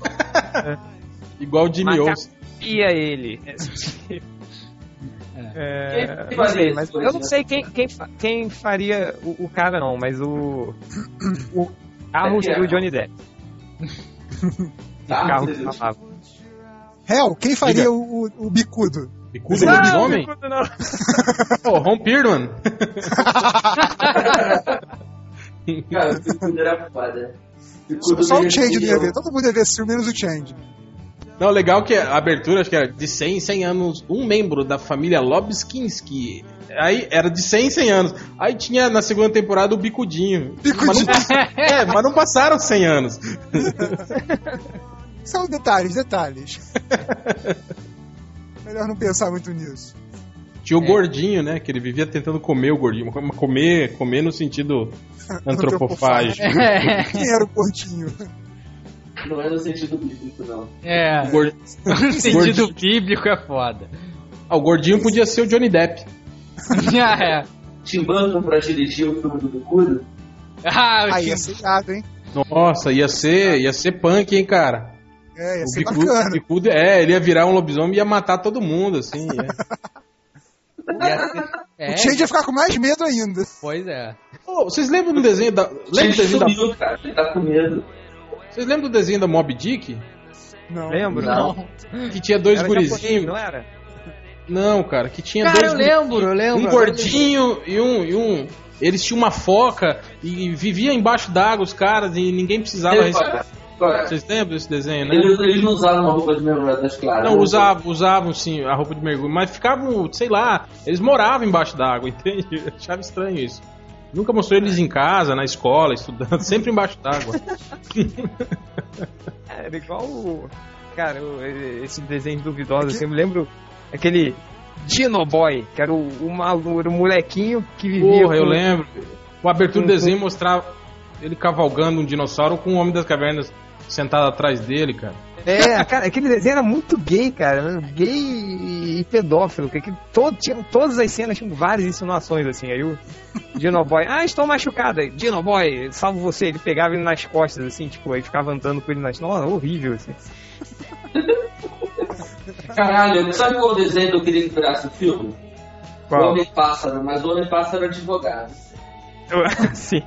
igual o Jimmy. Olsen. Ele. É, Quem não sei, mas eu não né? sei quem, quem, quem faria o, o cara não, mas o o É que é. do Johnny Depp. Tá? Carlos que falava. Hell, quem faria o, o, o bicudo? Bicudo Não, lobisomem? não, não. Pô, Ron Perlman. Cara, o Picudo era foda. Só o Change não ia ver. Todo mundo ia ver esse filme, menos o Change. Não, legal que a abertura, acho que era de 100 em 100 anos, um membro da família Lobskinski. Aí era de 100 em 100 anos. Aí tinha na segunda temporada o Bicudinho. Bicudinho. Mas não, é, mas não passaram 100 anos. São detalhes, detalhes. Melhor não pensar muito nisso. Tinha o gordinho, né? Que ele vivia tentando comer o gordinho. Comer, comer no sentido antropofágico. É. Quem era o gordinho? Não é no sentido bíblico, não. É. O, gor- No sentido bíblico é foda. Ah, o gordinho podia ser o Johnny Depp. Ah, é. Tim Burton pra dirigir o filme do Picudo? Ah, o Aí Tim- ia ser irado, hein? Nossa, ia ser, ia ser punk, hein, cara? É, ia O ser bicudo, bacana. bicudo- é, ele ia virar um lobisomem e ia matar todo mundo, assim. é. É, O Change ia ficar com mais medo ainda. pois é. Ô, vocês lembram do desenho da. Lembra do desenho da. sumiu, cara. Ele tá com medo. Vocês lembram do desenho da Mob Dick? Não. Lembro? Não. Que tinha dois Era japonês, gurizinhos. não era? Não, cara, que tinha Cara, dois eu gurizinhos. lembro, eu lembro. Um gordinho e um, e um. Eles tinham uma foca e vivia embaixo d'água os caras e ninguém precisava receber. Cara, Vocês lembram desse desenho, né? Eles, eles não usaram uma roupa de mergulhadas claras. Não, usavam, usavam sim a roupa de mergulho, mas ficavam, sei lá, eles moravam embaixo d'água, entende? Eu achava estranho isso. Nunca mostrou eles em casa, na escola, estudando, sempre embaixo d'água. Era igual o. Cara, esse desenho duvidoso, assim, eu me lembro aquele Dino Boy, que era o, o, era o molequinho que vivia. Porra, eu com- lembro. O abertura do desenho mostrava ele cavalgando um dinossauro com o Homem das Cavernas sentado atrás dele, cara. É, cara, aquele desenho era muito gay, cara. Gay e pedófilo. Que, que todo, tinha, todas as cenas tinham várias insinuações, assim. Aí o Dino Boy, ah, estou machucada. Dino Boy, salvo você. Ele pegava ele nas costas, assim, tipo, aí ficava andando com ele nas. Nossa, horrível, assim. Caralho, sabe qual desenho que eu queria que virasse o filme? O Qual? Homem-Pássaro, mas o Homem-Pássaro era advogado. Sim.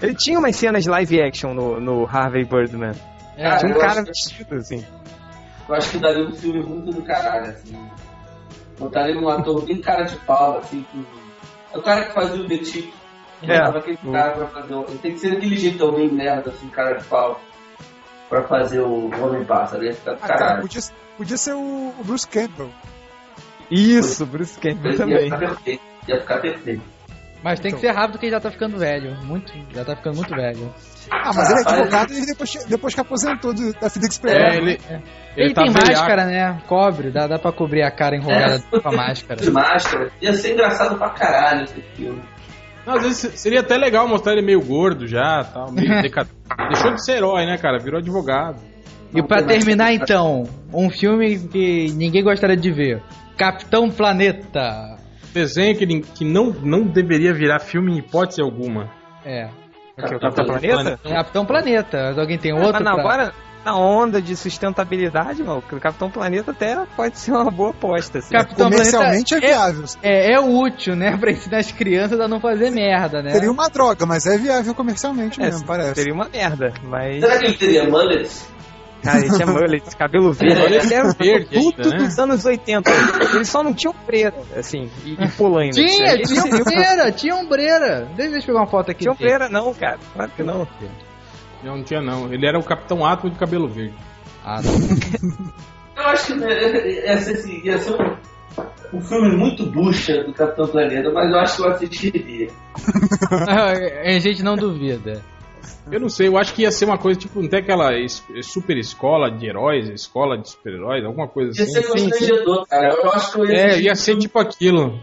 Ele tinha umas cenas live action no, no Harvey Birdman. É, Tinha um eu cara acho- vestido, assim. Eu acho que daria um filme muito do caralho, assim. Botaram ele num ator bem cara de pau, assim. Com... É o cara que fazia o The Tick. É. Aquele cara pra fazer o... Tem que ser daquele jeito também, merda, assim, cara de pau. Pra fazer o Homem-Pássaro. Ia ficar do Ah, cara, caralho. podia, podia ser o, Bruce Campbell. Isso, Bruce Campbell Ia também. ficar perfeito. Ia ficar perfeito. Mas tem que ser rápido porque ele já tá ficando velho. Muito, já tá ficando muito velho. Ah, mas ele é advogado e depois, que- depois que aposentou do, da FedEx É, Pereira. ele, Ele, tá tem velhaco. máscara, né? Cobre, dá, dá pra cobrir a cara enrugada com a máscara. De máscara. Ia ser engraçado pra caralho esse filme. Não, às vezes seria até legal mostrar ele meio gordo já, tal, meio decadente. Deixou de ser herói, né, cara? Virou advogado. E pra terminar então, um filme que ninguém gostaria de ver. Capitão Planeta. Desenho que, que não, não deveria virar filme em hipótese alguma. É. O que, o Capitão Planeta? Capitão Planeta. Mas alguém tem outro? Mas não, pra- agora, na onda de sustentabilidade, mano, o Capitão Planeta até pode ser uma boa aposta. Assim. Capitão Comercialmente é Planeta viável. é, é útil, né? Pra ensinar as crianças a não fazer merda, né? Seria uma droga, mas é viável comercialmente É, mesmo, parece. Seria uma merda, mas. Será que ele teria mullets? Cara, ele tinha mullet, cabelo verde. Olha Ele era verde tudo ainda, né? dos anos 80. Ele só não tinha ombreira, assim, e, e polaina. Tinha, Ele tinha seria um- ombreira, tinha ombreira. Deixa eu pegar uma foto aqui. Tinha ombreira não, cara. Claro que não. Não, não tinha não. Ele era o Capitão Átomo de cabelo verde. Ah, não. Eu acho que né, ia ser, assim, ia ser um, um filme muito bucha do Capitão Planeta, mas eu acho que eu assistiria. a gente não duvida. Eu não sei, eu acho que ia ser uma coisa tipo, não tem aquela es- super escola de heróis, escola de super-heróis, alguma coisa Ia assim. ser constrangedor, cara. Eu acho que eu ia É, ia ser tipo aquilo.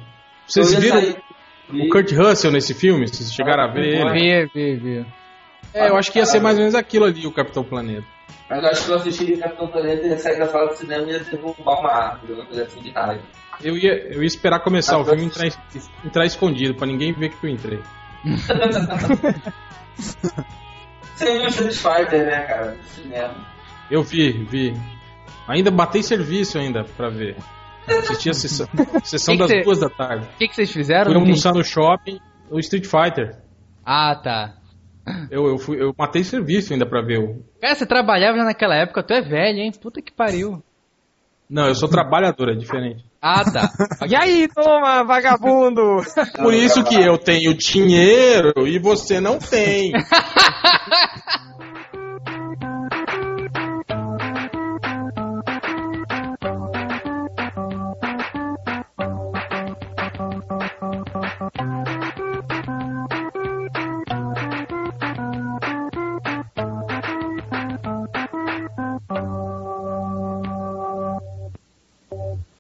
Vocês ia viram sair o Kurt Russell nesse filme? Vocês chegaram a ver ele? Vê, vê, vê. É, eu acho que ia ser mais ou menos aquilo ali, o Capitão Planeta. Mas eu acho que eu assistiria Capitão Planeta e ia sair da sala de cinema e ia derrubar uma árvore, uma coisa assim de raiva. Eu ia, eu ia esperar começar o filme e entrar, entrar escondido, pra ninguém ver que eu entrei. Você viu o Street Fighter, né, cara? Cinema. Eu vi, vi. Ainda batei serviço ainda pra ver. Assisti a sessão, sessão Que que das cê- duas da tarde. O que, que vocês fizeram? Fui almoçar no shopping, o Street Fighter. Ah, tá. Eu, eu, fui, eu matei serviço ainda pra ver o. Cara, você trabalhava já naquela época, tu é velho, hein? Puta que pariu. Não, eu sou trabalhador, é diferente. Ah, tá. E aí, toma, vagabundo! Por isso que eu tenho dinheiro e você não tem.